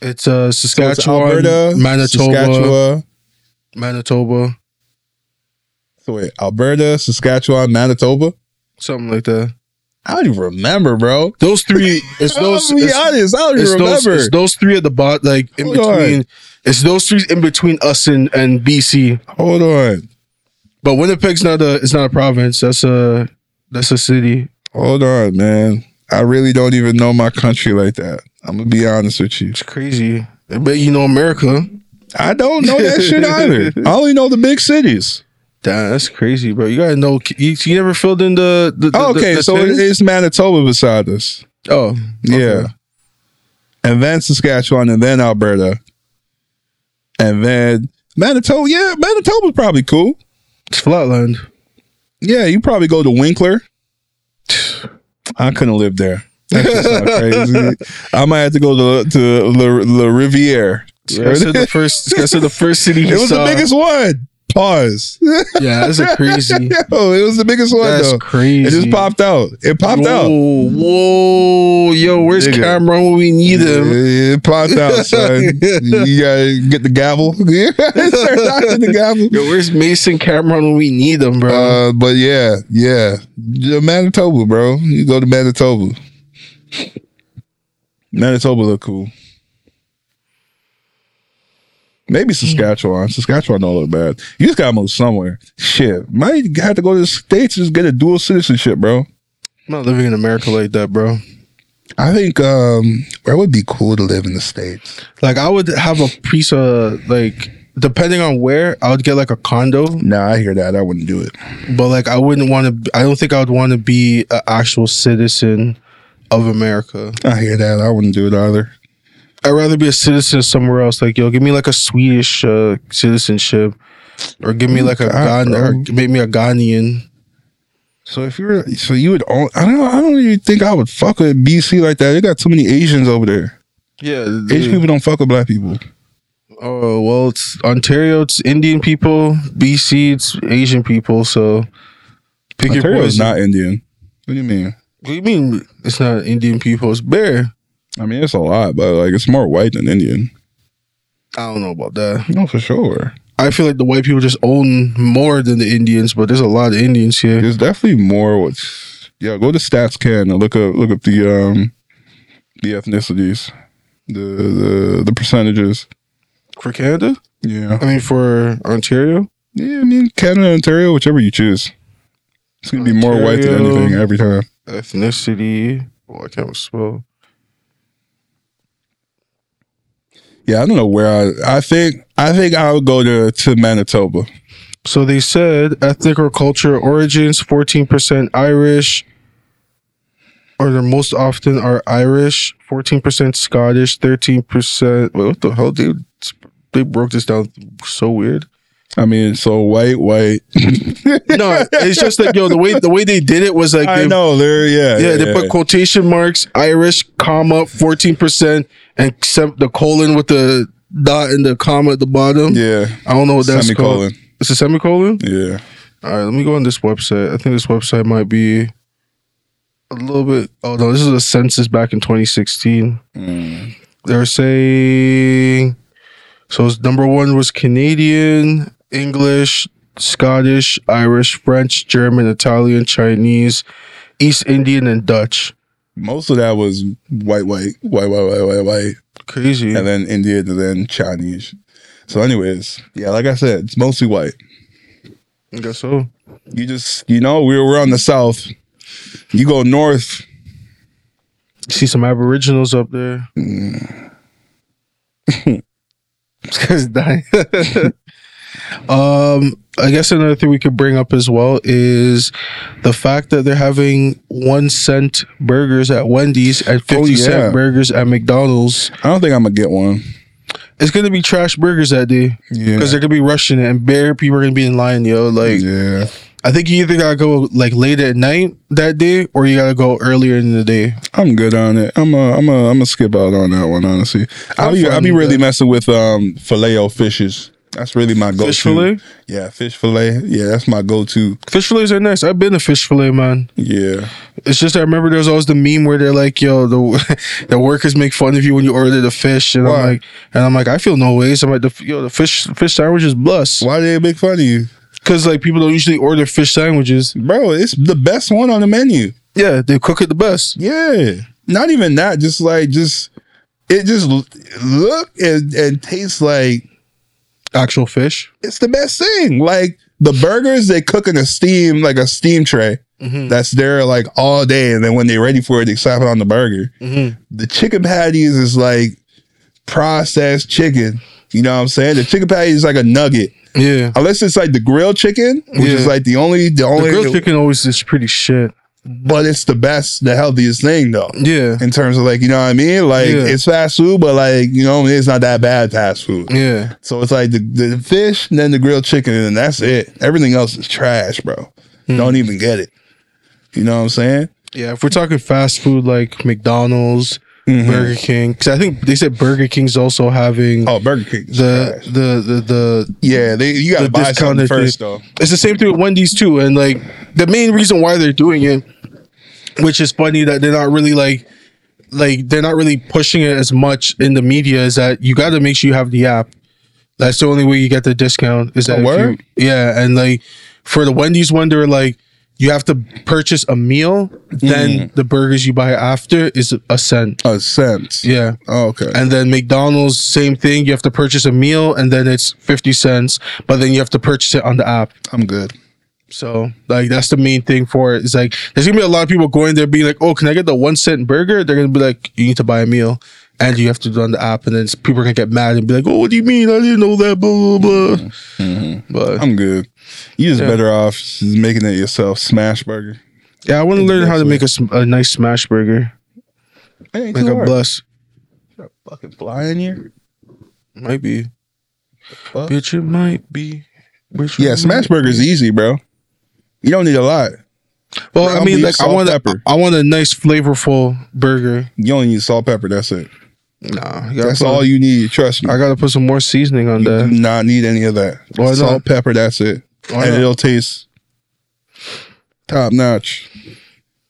It's uh, So it's Saskatchewan, Alberta, Manitoba, Saskatchewan. Manitoba. So wait, Alberta, Saskatchewan, Manitoba. something like that. I don't even remember, bro. Those three. It's those. Gonna be it's- honest, I don't even those, remember. it's those three at the bot, like in Hold on. It's those three in between us and, and BC. Hold on, But Winnipeg's not a. It's not a province. That's a. That's a city. hold on, man. I really don't even know my country like that. I'm gonna be honest with you. It's crazy. But you know America. I don't know that shit either. I only know the big cities. Damn, that's crazy, bro. You gotta know. You, you never filled in the. the, the Oh, okay, the- the so it thing? is Manitoba beside us. Oh, Yeah. And then Saskatchewan and then Alberta. And then Manitoba. Yeah, Manitoba's probably cool. It's flatland. Yeah, you probably go to Winkler. I couldn't live there. That just crazy. I might have to go to to Le, Le Riviere. I said the first. I said the first city it was saw. the biggest one. Pause. Yeah, that's a crazy. Yo, it was the biggest one That's though. crazy. It just popped out. It popped out. Whoa, whoa, yo, where's Nigga. Cam'ron when we need him? It popped out, son. you gotta get the gavel. The gavel. Yo, where's Mase and Cam'ron when we need him, bro? Uh, but yeah, yeah, Yeah, Manitoba, bro. You go to Manitoba. Manitoba look cool. Maybe Saskatchewan. Saskatchewan don't look bad. You just gotta move somewhere. Shit, might have to go to the states and just get a dual citizenship, bro. I'm not living in America like that, bro. I think um, where would be cool to live in the states. Like, I would have a piece of like, depending on where, I would get like a condo, Nah, I hear that. I wouldn't do it. but like, I wouldn't want to. I don't think I would want to be an actual citizen of America. I hear that. I wouldn't do it either. I'd rather be a citizen somewhere else. Like, yo, give me like a Swedish uh, citizenship, or give me like a God, Ghan, or make me a Ghanaian. So if you're, so you would own. I don't. I don't even think I would fuck with BC like that. They got too many Asians over there. Yeah, Asian people don't fuck with black people. Oh well, it's Ontario. It's Indian people. BC. It's Asian people. So pick your Ontario is not Indian. What do you mean? What do you mean it's not Indian people? It's bear. I mean, it's a lot, but like it's more white than Indian. I don't know about that. No, for sure. I feel like the white people just own more than the Indians, but there's a lot of Indians here. There's definitely more. What's yeah? Go to Stats Can and look up look up the um the ethnicities, the the the percentages. For Canada? Yeah, I mean, for Ontario? yeah. I mean, Canada, Ontario, whichever you choose. It's gonna be more white than anything every time. Ethnicity. Oh, I can't spell. Yeah, I don't know where I. I think I think I would go to to Manitoba. So they said ethnic or cultural origins, 14% Irish, or the most often are Irish, 14% Scottish, 13%. Wait, what the hell, dude? They broke this down so weird. I mean, so white, white. No, it's just like yo, the way the way they did it was like I they, know they're yeah, yeah, they put quotation marks, Irish, comma, 14%, and except the colon with the dot and the comma at the bottom. yeah, I don't know what that's semicolon. called. It's a semicolon? Yeah, All right, let me go on this website. I think this website might be a little bit. Oh no, this is a census back in 2016. Mm. They're saying so. Number one was Canadian, English, Scottish, Irish, French, German, Italian, Chinese, East Indian, and Dutch. Most of that was white, white, white, white, white, white, white, Crazy. and then Indian, and then Chinese. So, anyways, yeah, like I said, it's mostly white. I guess so. You just, you know, we're we're on the south. You go north, See some Aboriginals up there. Mm. This guy's dying. um, I guess another thing we could bring up as well is the fact that they're having one cent burgers at Wendy's and fifty Oh, yeah. cent burgers at McDonald's. I don't think I'm gonna get one. It's gonna be trash burgers that day Yeah, because they're gonna be rushing it, and bare people are gonna be in line, yo. Like, yeah. I think you either gotta go like late at night that day, or you gotta go earlier in the day. I'm good on it. I'm a, I'm a, I'm a skip out on that one. Honestly, I'll be, I'll be really that. messing with um filet o fishes. That's really my go-to. Fish fillet, Yeah, fish fillet. Yeah, that's my go-to. fish fillets are nice. I've been a fish fillet man. Yeah, It's just I remember there's always the meme where they're like, "Yo, the the workers make fun of you when you order the fish," and Why? I'm like, and I'm like, I feel no ways. I'm like, the, yo, the fish fish sandwich is blessed why do they make fun of you? because like people don't usually order fish sandwiches. bro. It's the best one on the menu. Yeah, they cook it the best. Yeah, not even that. Just like just it just look and, and tastes like Actual fish. it's the best thing. Like the burgers, they cook in a steam like a steam tray Mm-hmm. that's there like all day, and then when they're ready for it, they slap it on the burger. Mm-hmm. The chicken patties is like processed chicken. You know what I'm saying? The chicken patty is like a nugget, Yeah. unless it's like the grilled chicken, which is like the only the The only. grilled chicken always is pretty shit. But it's the best, the healthiest thing though. Yeah. In terms of like, you know what I mean? Like Yeah. it's fast food, but like, you know, it's not that bad fast food. Yeah. So it's like the, the fish and then the grilled chicken and that's it. Everything else is trash, bro. Hmm. Don't even get it. You know what I'm saying? Yeah. If we're talking fast food like McDonald's, Mhm. Burger King, because I think they said Burger King's also having Oh, Burger King. the, the the the Yeah, they you gotta the buy something first thing. though. It's the same thing with Wendy's too. And like the main reason why they're doing it, which is funny that they're not really like like they're not really pushing it as much in the media is that you got to make sure you have the app. That's the only way you get the discount. Is that you, yeah, and like for the Wendy's one, they're like you have to purchase a meal, then mm. the burgers you buy after is a cent. A cent. Yeah. Oh, okay. And then McDonald's, same thing. You have to purchase a meal and then it's 50 cents, but then you have to purchase it on the app. I'm good. So like that's the main thing for it. It's like there's gonna be a lot of people going there being like, oh, can I get the one cent burger? They're gonna be like, you need to buy a meal. And you have to do on the app, and then people are gonna get mad and be like, "Oh, what do you mean? I didn't know that." Blah blah blah. Mm-hmm. But I'm good. You just Yeah. better off just making it yourself. Smash burger. yeah, I want to learn how to make a, a nice smash burger, like a hard. bless. Fucking fly in here. Might be, bitch. It might be. It Yeah, smash burger is easy, bro. You don't need a lot. Well, I mean, like I want, a, pepper. I want a nice flavorful burger. You only need salt, pepper. That's it. Nah, That's put- all you need. Trust me. I gotta put some more seasoning on that. You Do not need any of that. Why Salt, not? pepper. That's it, Why and not? it'll taste top notch.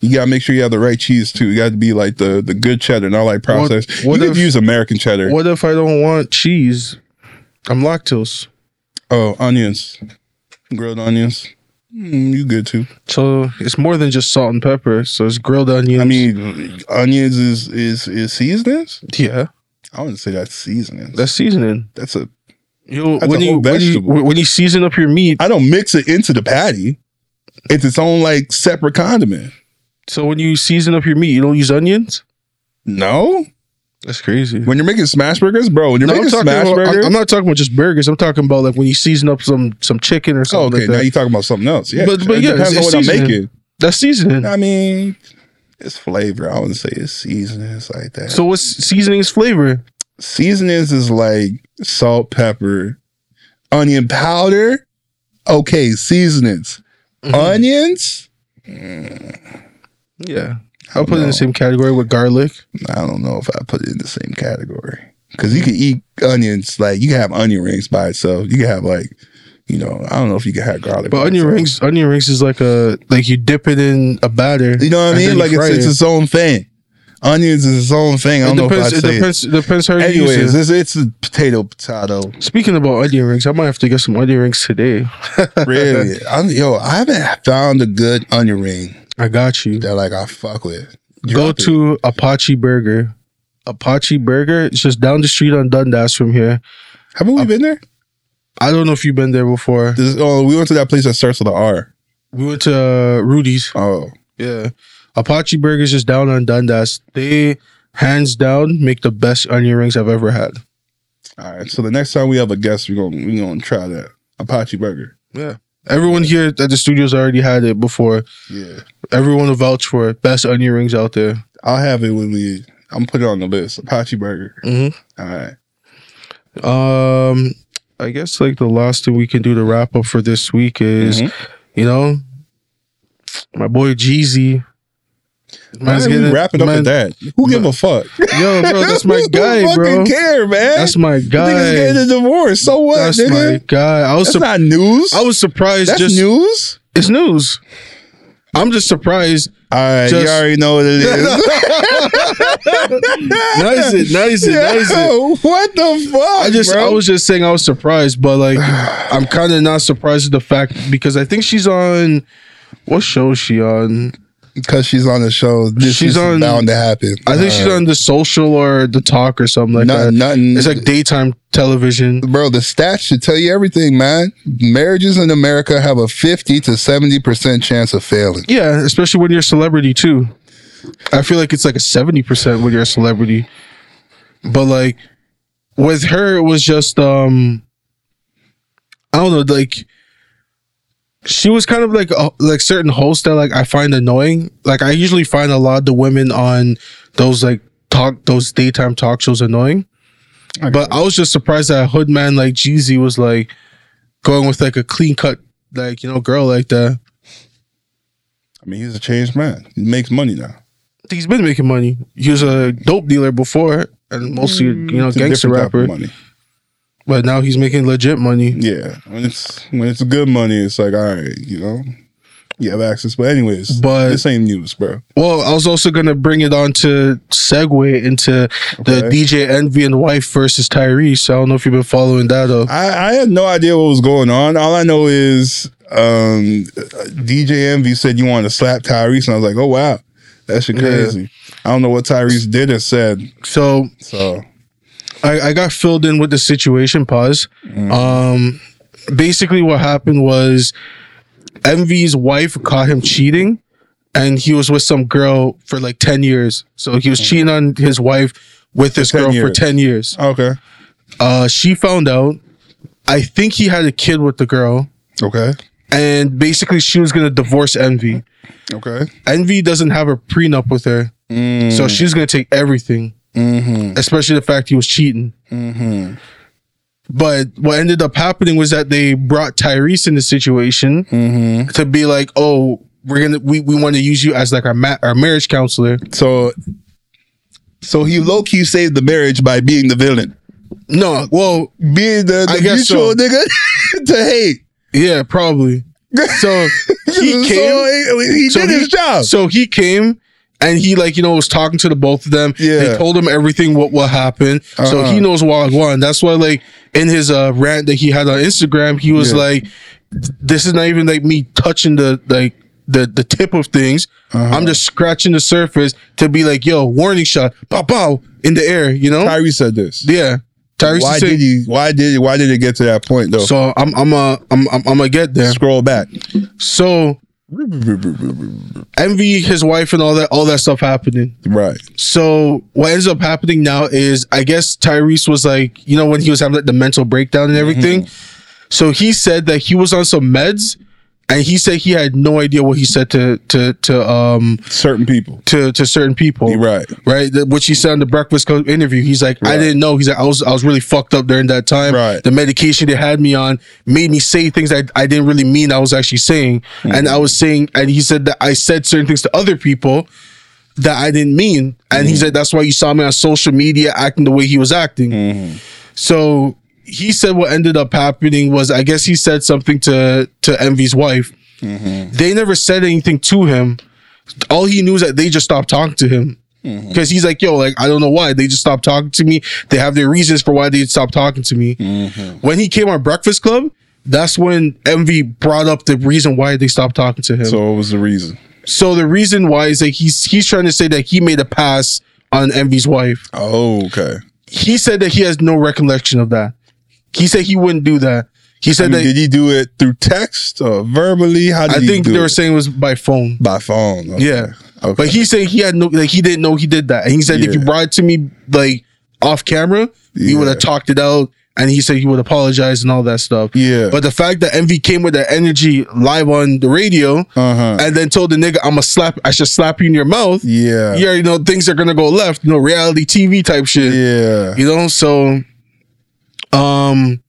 You gotta make sure you have the right cheese too. You got to be like the the good cheddar, not like processed. what you if- could use American cheddar. What if I don't want cheese? I'm lactose, Oh, onions, grilled onions. Mm, you good too? so it's more than just salt and pepper. So it's grilled onions. I mean, onions is is is seasonings. yeah, I wouldn't say that's seasoning. that's seasoning. that's a. You That's when a you when you when you season up your meat. I don't mix it into the patty. It's its own like separate condiment. So when you season up your meat, you don't use onions. No, That's crazy. when you're making smash burgers, bro. When you're No, I'm, making smash about, burgers, I'm, I'm not talking about just burgers. I'm talking about like when you season up some some chicken or Oh, something okay, like now you're talking about something else. Yeah, But- but it yeah, depends it's- on what I'm making. That's seasoning. I mean, it's flavor. I wouldn't say it's seasonings like that. So what's seasoning's flavor? seasonings is like salt, pepper, onion powder. Okay, seasonings. Mm-hmm. Onions. Yeah, I'll put it in the same category with garlic. I don't know if I put it in the same category because you can eat onions like you can have onion rings by itself. You can have like, you know, I don't know if you can have garlic. But onion itself. rings, onion rings is like a like you dip it in a batter. You know what I mean? Like it's, it's its own thing. Onions is its own thing. I It don't know depends. if It I say. depends. It depends how you Anyways, use it. it's, it's a potato potato. Speaking about onion rings, I might have to get some onion rings today. Really, I'm, yo, I haven't found a good onion ring I got you. that like I fuck with. Go Drop it. to Apache Burger. Apache Burger. It's just down the street on Dundas from here. Haven't we been there? I don't know if you've been there before. This, oh, we went to that place that starts with an R. We went to uh, Rudy's. Oh, Yeah. Apache Burger's just down on Dundas. They hands down make the best onion rings I've ever had. all right. So the next time we have a guest, we're gonna we're gonna try that Apache burger. Yeah. Everyone here at the studios already had it before. Yeah, Everyone will vouch for it. Best onion rings out there. I'll have it when we. I'm putting it on the list. Apache burger. Mm-hmm. All right. Um, I guess like the last thing we can do to wrap up for this week is, Mhm. you know, my boy Jeezy. Man's Man's getting wrapping up with that. Who give a fuck? Yo, bro, that's my Who guy, fucking bro. care, man? That's my Niggas guy. getting a divorce. So what, That's nigga? my guy. I was That's sur- not news. I was surprised. That's just news. it's news. I'm just surprised. All right, you already know what it is. Nice it, nice it, nice it. What the fuck? I just bro? I was just saying I was surprised, but like I'm kind of not surprised at the fact because I think she's on what show is she on? Because she's on the show. This She's is on- bound to happen. I think she's on the social or the talk or something like Nothing, that. nothing. It's like daytime television. bro, the stats should tell you everything, man. Marriages in America have a 50 to 70% chance of failing. Yeah, especially when you're a celebrity too. I feel like it's like a seventy percent when you're a celebrity. But like with her, it was just um I don't know, like she was kind of like a, like certain hosts that like I find annoying. Like I usually find a lot of the women on those like talk those daytime talk shows annoying. But I was just surprised that a hood man like Jeezy was like going with like a clean cut like you know girl like that. I mean, he's a changed man. He makes money now. he's been making money. He was a dope dealer before, and mostly you know gangster different type of rapper. Money. But now he's making legit money. Yeah, when it's when it's good money, it's like all right, you know, you have access. But anyways, But- this ain't news, bro. Well, I was also gonna bring it on to segue into the DJ Envy and wife versus Tyrese. I don't know if you've been following that though. I, I had no idea what was going on. All I know is um, DJ Envy said you wanted to slap Tyrese, and I was like, oh wow, that's shit Yeah. crazy. I don't know what Tyrese did or said. So So I, I got filled in with the situation. Pause. Um, basically, what happened was Envy's wife caught him cheating, and he was with some girl for like ten years. So he was cheating on his wife with this 10 girl for ten years. okay, Uh, she found out. I think he had a kid with the girl, okay, and basically she was gonna divorce Envy. okay. Envy doesn't have a prenup with her, Mm, so she's gonna take everything, mm-hmm, especially the fact he was cheating. mm-hmm, But what ended up happening was that they brought Tyrese in the situation mm-hmm. to be like, "Oh, we're gonna we, we want to use you as like our ma- our marriage counselor." So, so he low key saved the marriage by being the villain, No, well, being the, I the mutual so. nigga to hate. yeah, probably. So he So came. he, he so did he- his job. So he came and he like you know was talking to the both of them. Yeah. They told him everything what what happened. So Uh-huh. he knows what won. That's why like in his uh rant that he had on Instagram, he was Yeah. like, "This is not even like me touching the like." The, the tip of things, Uh-huh. I'm just scratching the surface to be like, yo, warning shot, pow pow in the air, you know? Tyrese said this. yeah, Tyrese why did he? Why did? Why did it get to that point though? So I'm I'm uh, I'm I'm, I'm gonna get there. Scroll back. So envy his wife and all that all that stuff happening. Right. So what ends up happening now is I guess Tyrese was like, you know, when he was having like the mental breakdown and mm-hmm. everything. So he said that he was on some meds and he said he had no idea what he said to to to um Certain people. to to certain people. Right. Right, which he said on the Breakfast Club interview. He's like, I didn't know. He's like, I was, I was really fucked up during that time. Right. The medication they had me on made me say things that I didn't really mean. I was actually saying, Hmm. and I was saying, and he said that I said certain things to other people that I didn't mean, and Hmm. he said that's why you saw me on social media acting the way he was acting. Hmm. So he said what ended up happening was, I guess he said something to to Envy's wife. Mm-hmm. They never said anything to him. All he knew is that they just stopped talking to him. Mm-hmm. Because he's like, yo, like, I don't know why. They just stopped talking to me. They have their reasons for why they stopped talking to me. Mm-hmm. When he came on Breakfast Club, that's when Envy brought up the reason why they stopped talking to him. So, So what was the reason? So the reason why is that he's he's trying to say that he made a pass on Envy's wife. Oh, okay. He said that he has no recollection of that. He said he wouldn't do that. He I said mean, that did he do it through text or verbally? How did I think they were it? saying it was by phone. by phone. Okay. Yeah. Okay. But he said he had no, like he didn't know he did that, and he said if you brought it to me like off camera, he would have talked it out, and he said he would apologize and all that stuff. Yeah. But the fact that Envy came with that energy live on the radio, Uh-huh. and then told the nigga, "I'm gonna slap, I should slap you in your mouth." yeah. Yeah, you already know things are gonna go left. You know, reality TV type shit. Yeah. You know, so um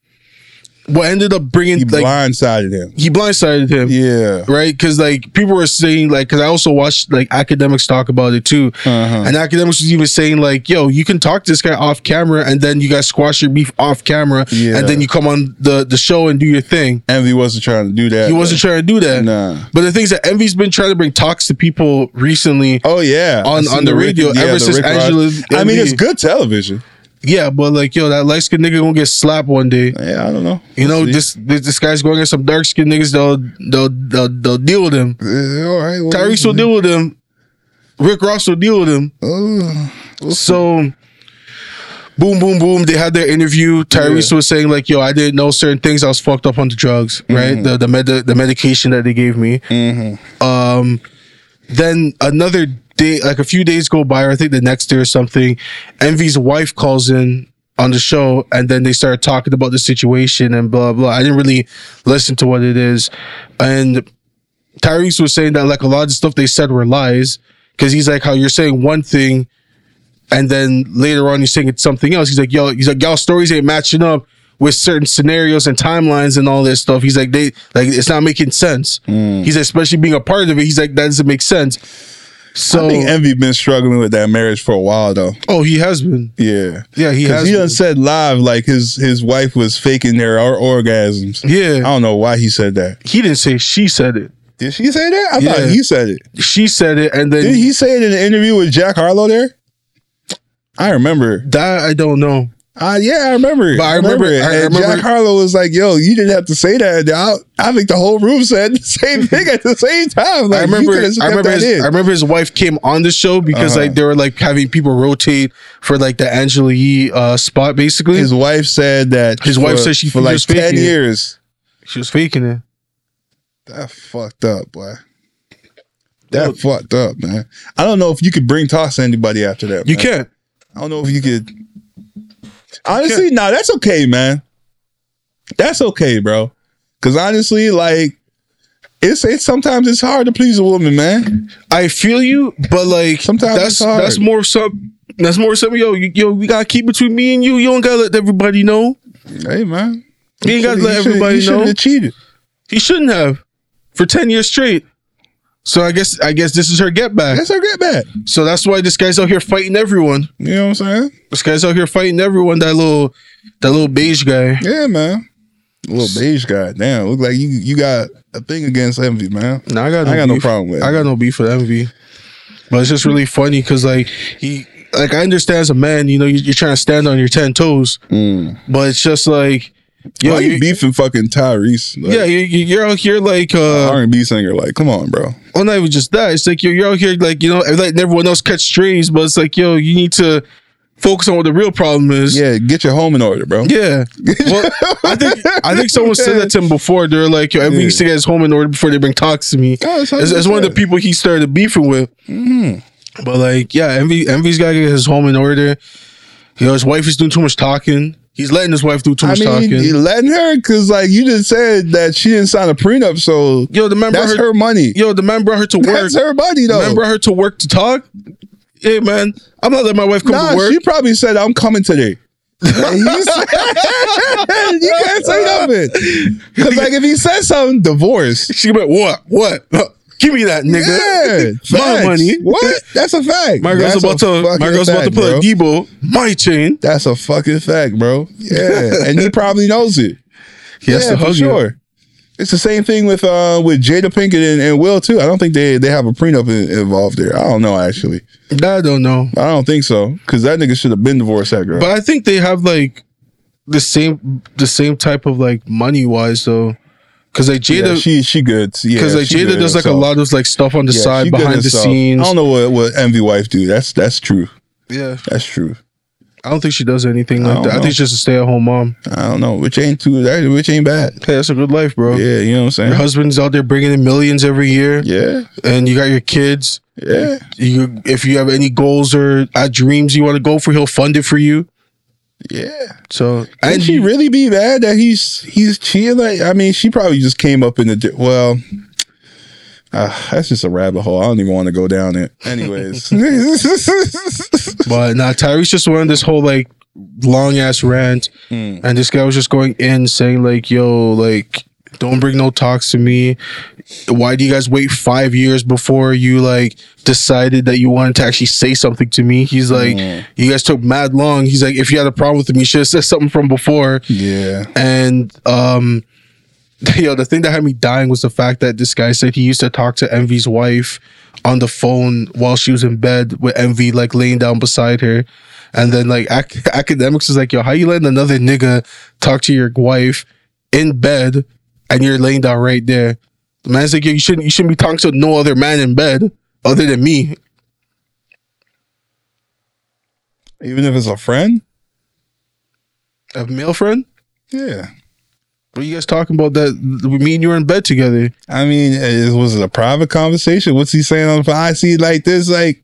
what ended up bringing He like blindsided him. he blindsided him. Yeah. Right, because like people were saying, like, because I also watched like Akademiks talk about it too, Uh-huh. and Akademiks was even saying like, "Yo, you can talk to this guy off camera, and then you guys squash your beef off camera, Yeah. and then you come on the the show and do your thing." Envy wasn't trying to do that. He wasn't trying to do that. Nah. But the things that Envy's been trying to bring talks to people recently. Oh yeah, On- on the Rick- radio ever the since Rick Angela I mean, it's good television. Yeah, but like, yo, that light skinned nigga gonna get slapped one day. Yeah, I don't know. You know, this, this this guy's going against some dark skinned niggas. They'll they'll they'll, they'll deal with him. Uh, all right. well, Tyrese will deal with him. Rick Ross will deal with him. uh, So, boom, boom, boom. They had their interview. Tyrese was saying like, "Yo, I didn't know certain things. I was fucked up on the drugs, right? The the med- the medication that they gave me." Um, then another day, like a few days go by, or I think the next day or something. Envy's wife calls in on the show, and then they started talking about the situation and blah blah. I didn't really listen to what it is, and Tyrese was saying that like a lot of the stuff they said were lies because he's like how you're saying one thing and then later on you're saying it's something else. He's like, yo, he's like, y'all stories ain't matching up with certain scenarios and timelines and all this stuff. He's like, they like it's not making sense. Mm. He's especially being a part of it. He's like, that doesn't make sense. So I think Envy been struggling with that marriage for a while though. oh, he has been. Yeah, Yeah, he has he done been. said live like his his wife was faking their or- orgasms. Yeah, I don't know why he said that. he didn't say she said it. Did she say that? I Yeah. thought he said it. She said it, and then Did he say it in an interview with Jack Harlow there? I remember. that I don't know. Uh, yeah, I remember. it. But I remember- it. I remember- Jack Harlow was like, "Yo, you didn't have to say that." I, I think the whole room said the same thing at the same time. Like, I remember. I remember. His, in. I remember his wife came on the show because Uh-huh. like they were like having people rotate for like the Angela Yee uh, spot. Basically, His wife said that. His wife said she for was like ten faking it. years. she was faking it. That fucked up, boy. That fucked up, man. I don't know if you could bring talks to anybody after that. You man. can't. I don't know if you could. Honestly, no, that's okay, man. That's okay, bro. Because honestly, like, it's it's sometimes it's hard to please a woman, man. I feel you, but like Sometimes that's that's more some that's more something. Yo, you, yo, we gotta keep between me and you. You don't gotta let everybody know. Hey, man. You ain't gotta let everybody he shouldn't know. have cheated. He shouldn't have for ten years straight. So I guess I guess this is her get back. That's her get back. So that's why this guy's out here fighting everyone. You know what I'm saying? This guy's out here fighting everyone. That little that little beige guy. Yeah, man. Little beige guy. Damn, look like you you got a thing against Envy, man. No, I got no I got no problem with it. I got no beef with Envy. But it's just really funny because like he like I understand as a man, you know, you- you're trying to stand on your ten toes, mm. but it's just like Mm. Why you, you beefing fucking Tyrese? Like, yeah, you, you- you're out here like uh, R&B singer. Like, come on, bro. well, not even just that. It's like you're, you're out here like you know, letting everyone else catch strays, but it's like yo, you need to focus on what the real problem is. Yeah, get your home in order, bro. Yeah. Well, I think I think someone said that to him before. They're like, yo, everyone Yeah. needs to get his home in order before they bring talks to me. Oh, it's as, as one of the people he started beefing with. Mm-hmm. But like, yeah, Envy Envy's got to get his home in order. You know, his wife is doing too much talking. He's letting his wife do too I much mean, talking. you letting her because like you just said that she didn't sign a prenup, so Yo, the man brought that's her, her money. Yo, the man brought her to work. That's her money The though. man brought her to work to talk. Hey man, I'm not letting my wife come Nah, to work. she probably said, "I'm coming today." You can't say nothing because, like, if he says something, divorce. She like, what? What? Give me that, nigga. Yeah, My money. What? That's a fact. My girl's That's about to. My girl's about to put a my chain. That's a fucking fact, bro. Yeah, and he probably knows it. He has yeah, to for hug you. sure. It's the same thing with uh with Jada Pinkett and, and Will too. I don't think they they have a prenup in, involved there. I don't know actually. I don't know, I don't think so because that nigga should have been divorced that girl. but I think they have like the same the same type of like money wise though, because like yeah, Jada, she she good. Yeah, because like Jada does like a lot of like stuff on the Yeah, side behind the scenes. I don't know what what Envy wife do. That's that's true. Yeah, That's true. I don't think she does anything like don't that. I think she's just a stay at home mom. I don't know which ain't too that which ain't bad. Hey, that's a good life, bro. Yeah, you know what I'm saying. Your husband's out there bringing in millions every year, Yeah, and you got your kids. yeah, You, if you have any goals or uh, dreams you want to go for, he'll fund it for you. Yeah. So Can and she really be mad that he's he's cheating? Like, I mean, she probably just came up in the di- well. Uh, that's just a rabbit hole. I don't even want to go down it. Anyways, But nah, Tyrese just went on this whole like long ass rant, Mm. and this guy was just going in saying like, "Yo, like, don't bring no talks to me. Why do you guys wait five years before you like decided that you wanted to actually say something to me?" He's like, Mm. "You guys took mad long." He's like, "If you had a problem with me, you should have said something from before." Yeah. And um, yo, the thing that had me dying was the fact that this guy said he used to talk to Envy's wife on the phone while she was in bed with Envy like laying down beside her. And then like ac- Akademiks is like, yo, how you letting another nigga talk to your wife in bed and you're laying down right there? The man's like, you shouldn't you shouldn't be talking to no other man in bed other than me. Even if it's a friend? A male friend? Yeah. What are you guys talking about that me and you were in bed together? I mean, it, was it a private conversation? What's he saying on the phone? I see like this, like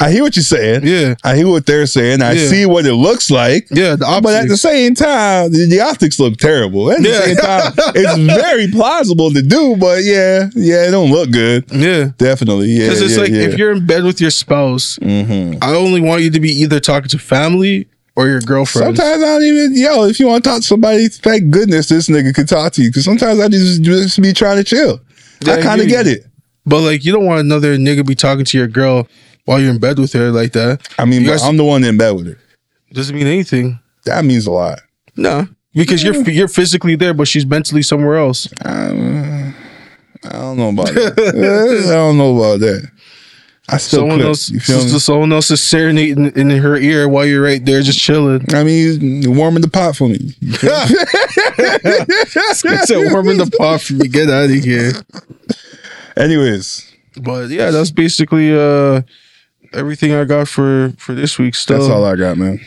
I hear what you're saying. Yeah. I hear what they're saying. I Yeah. see what it looks like. Yeah. But at the same time, the, optics look terrible. At the Yeah. same time, it's very plausible to do, but yeah, yeah, it don't look good. yeah. Definitely, yeah. Because it's yeah, like yeah. if you're in bed with your spouse, Mhm. I only want you to be either talking to family or your girlfriend. Sometimes I don't even, yo, if you want to talk to somebody, thank goodness this nigga could talk to you. Because sometimes I just, just be trying to chill. Yeah, I kind of get it. But like, you don't want another nigga be talking to your girl while you're in bed with her like that. I mean, but guys- I'm the one in bed with her. Doesn't mean anything. That means a lot. No, because you're you're physically there, but she's mentally somewhere else. I, I don't know about that. I don't know about that. I still Someone clip, else, You feel me? so someone else is serenading in her ear while you're right there just chilling. I mean, warming the pot for me. You feel me? it's a warming the pot for me. Get out of here. Anyways, But yeah, that's basically uh everything I got for for this week's stuff. that's all I got, man.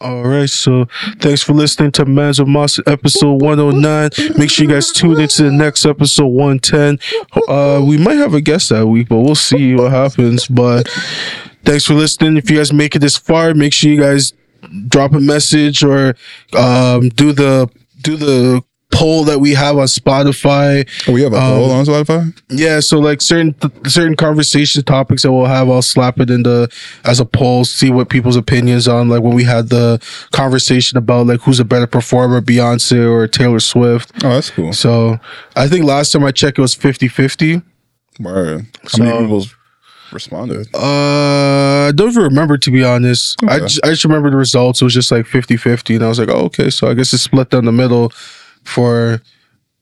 All right, so thanks for listening to Mans Are Mossin episode 109. Make sure you guys tune into the next episode 110. Uh, we might have a guest that week, but we'll see what happens. But thanks for listening. If you guys make it this far, make sure you guys drop a message or um, do the do the poll that we have on Spotify. Oh, we have a Um, poll on Spotify. Yeah, so like certain certain conversation topics that we'll have, I'll slap it in the as a poll, see what people's opinions on. Like when we had the conversation about like who's a better performer, Beyonce or Taylor Swift. Oh, that's cool. So I think last time I checked it was 50-50. Word. How So- many people responded? Uh I don't even remember to be honest. I Okay. just, I just remember the results. It was just like 50-50 and I was like, oh, okay, so I guess it's split down the middle for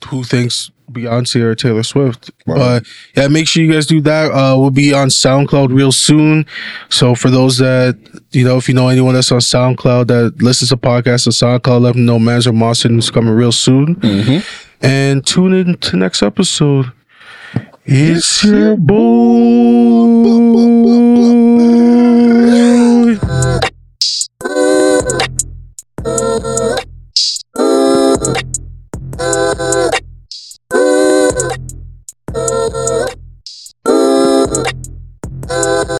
who thinks Beyonce or Taylor Swift. Wow. But yeah, make sure you guys do that. Uh, we'll be on SoundCloud real soon. So for those that you know, if you know anyone that's on SoundCloud that listens to podcasts on SoundCloud, let them know Mans Are Mossin is coming real soon. And tune in to next episode. It's your boy.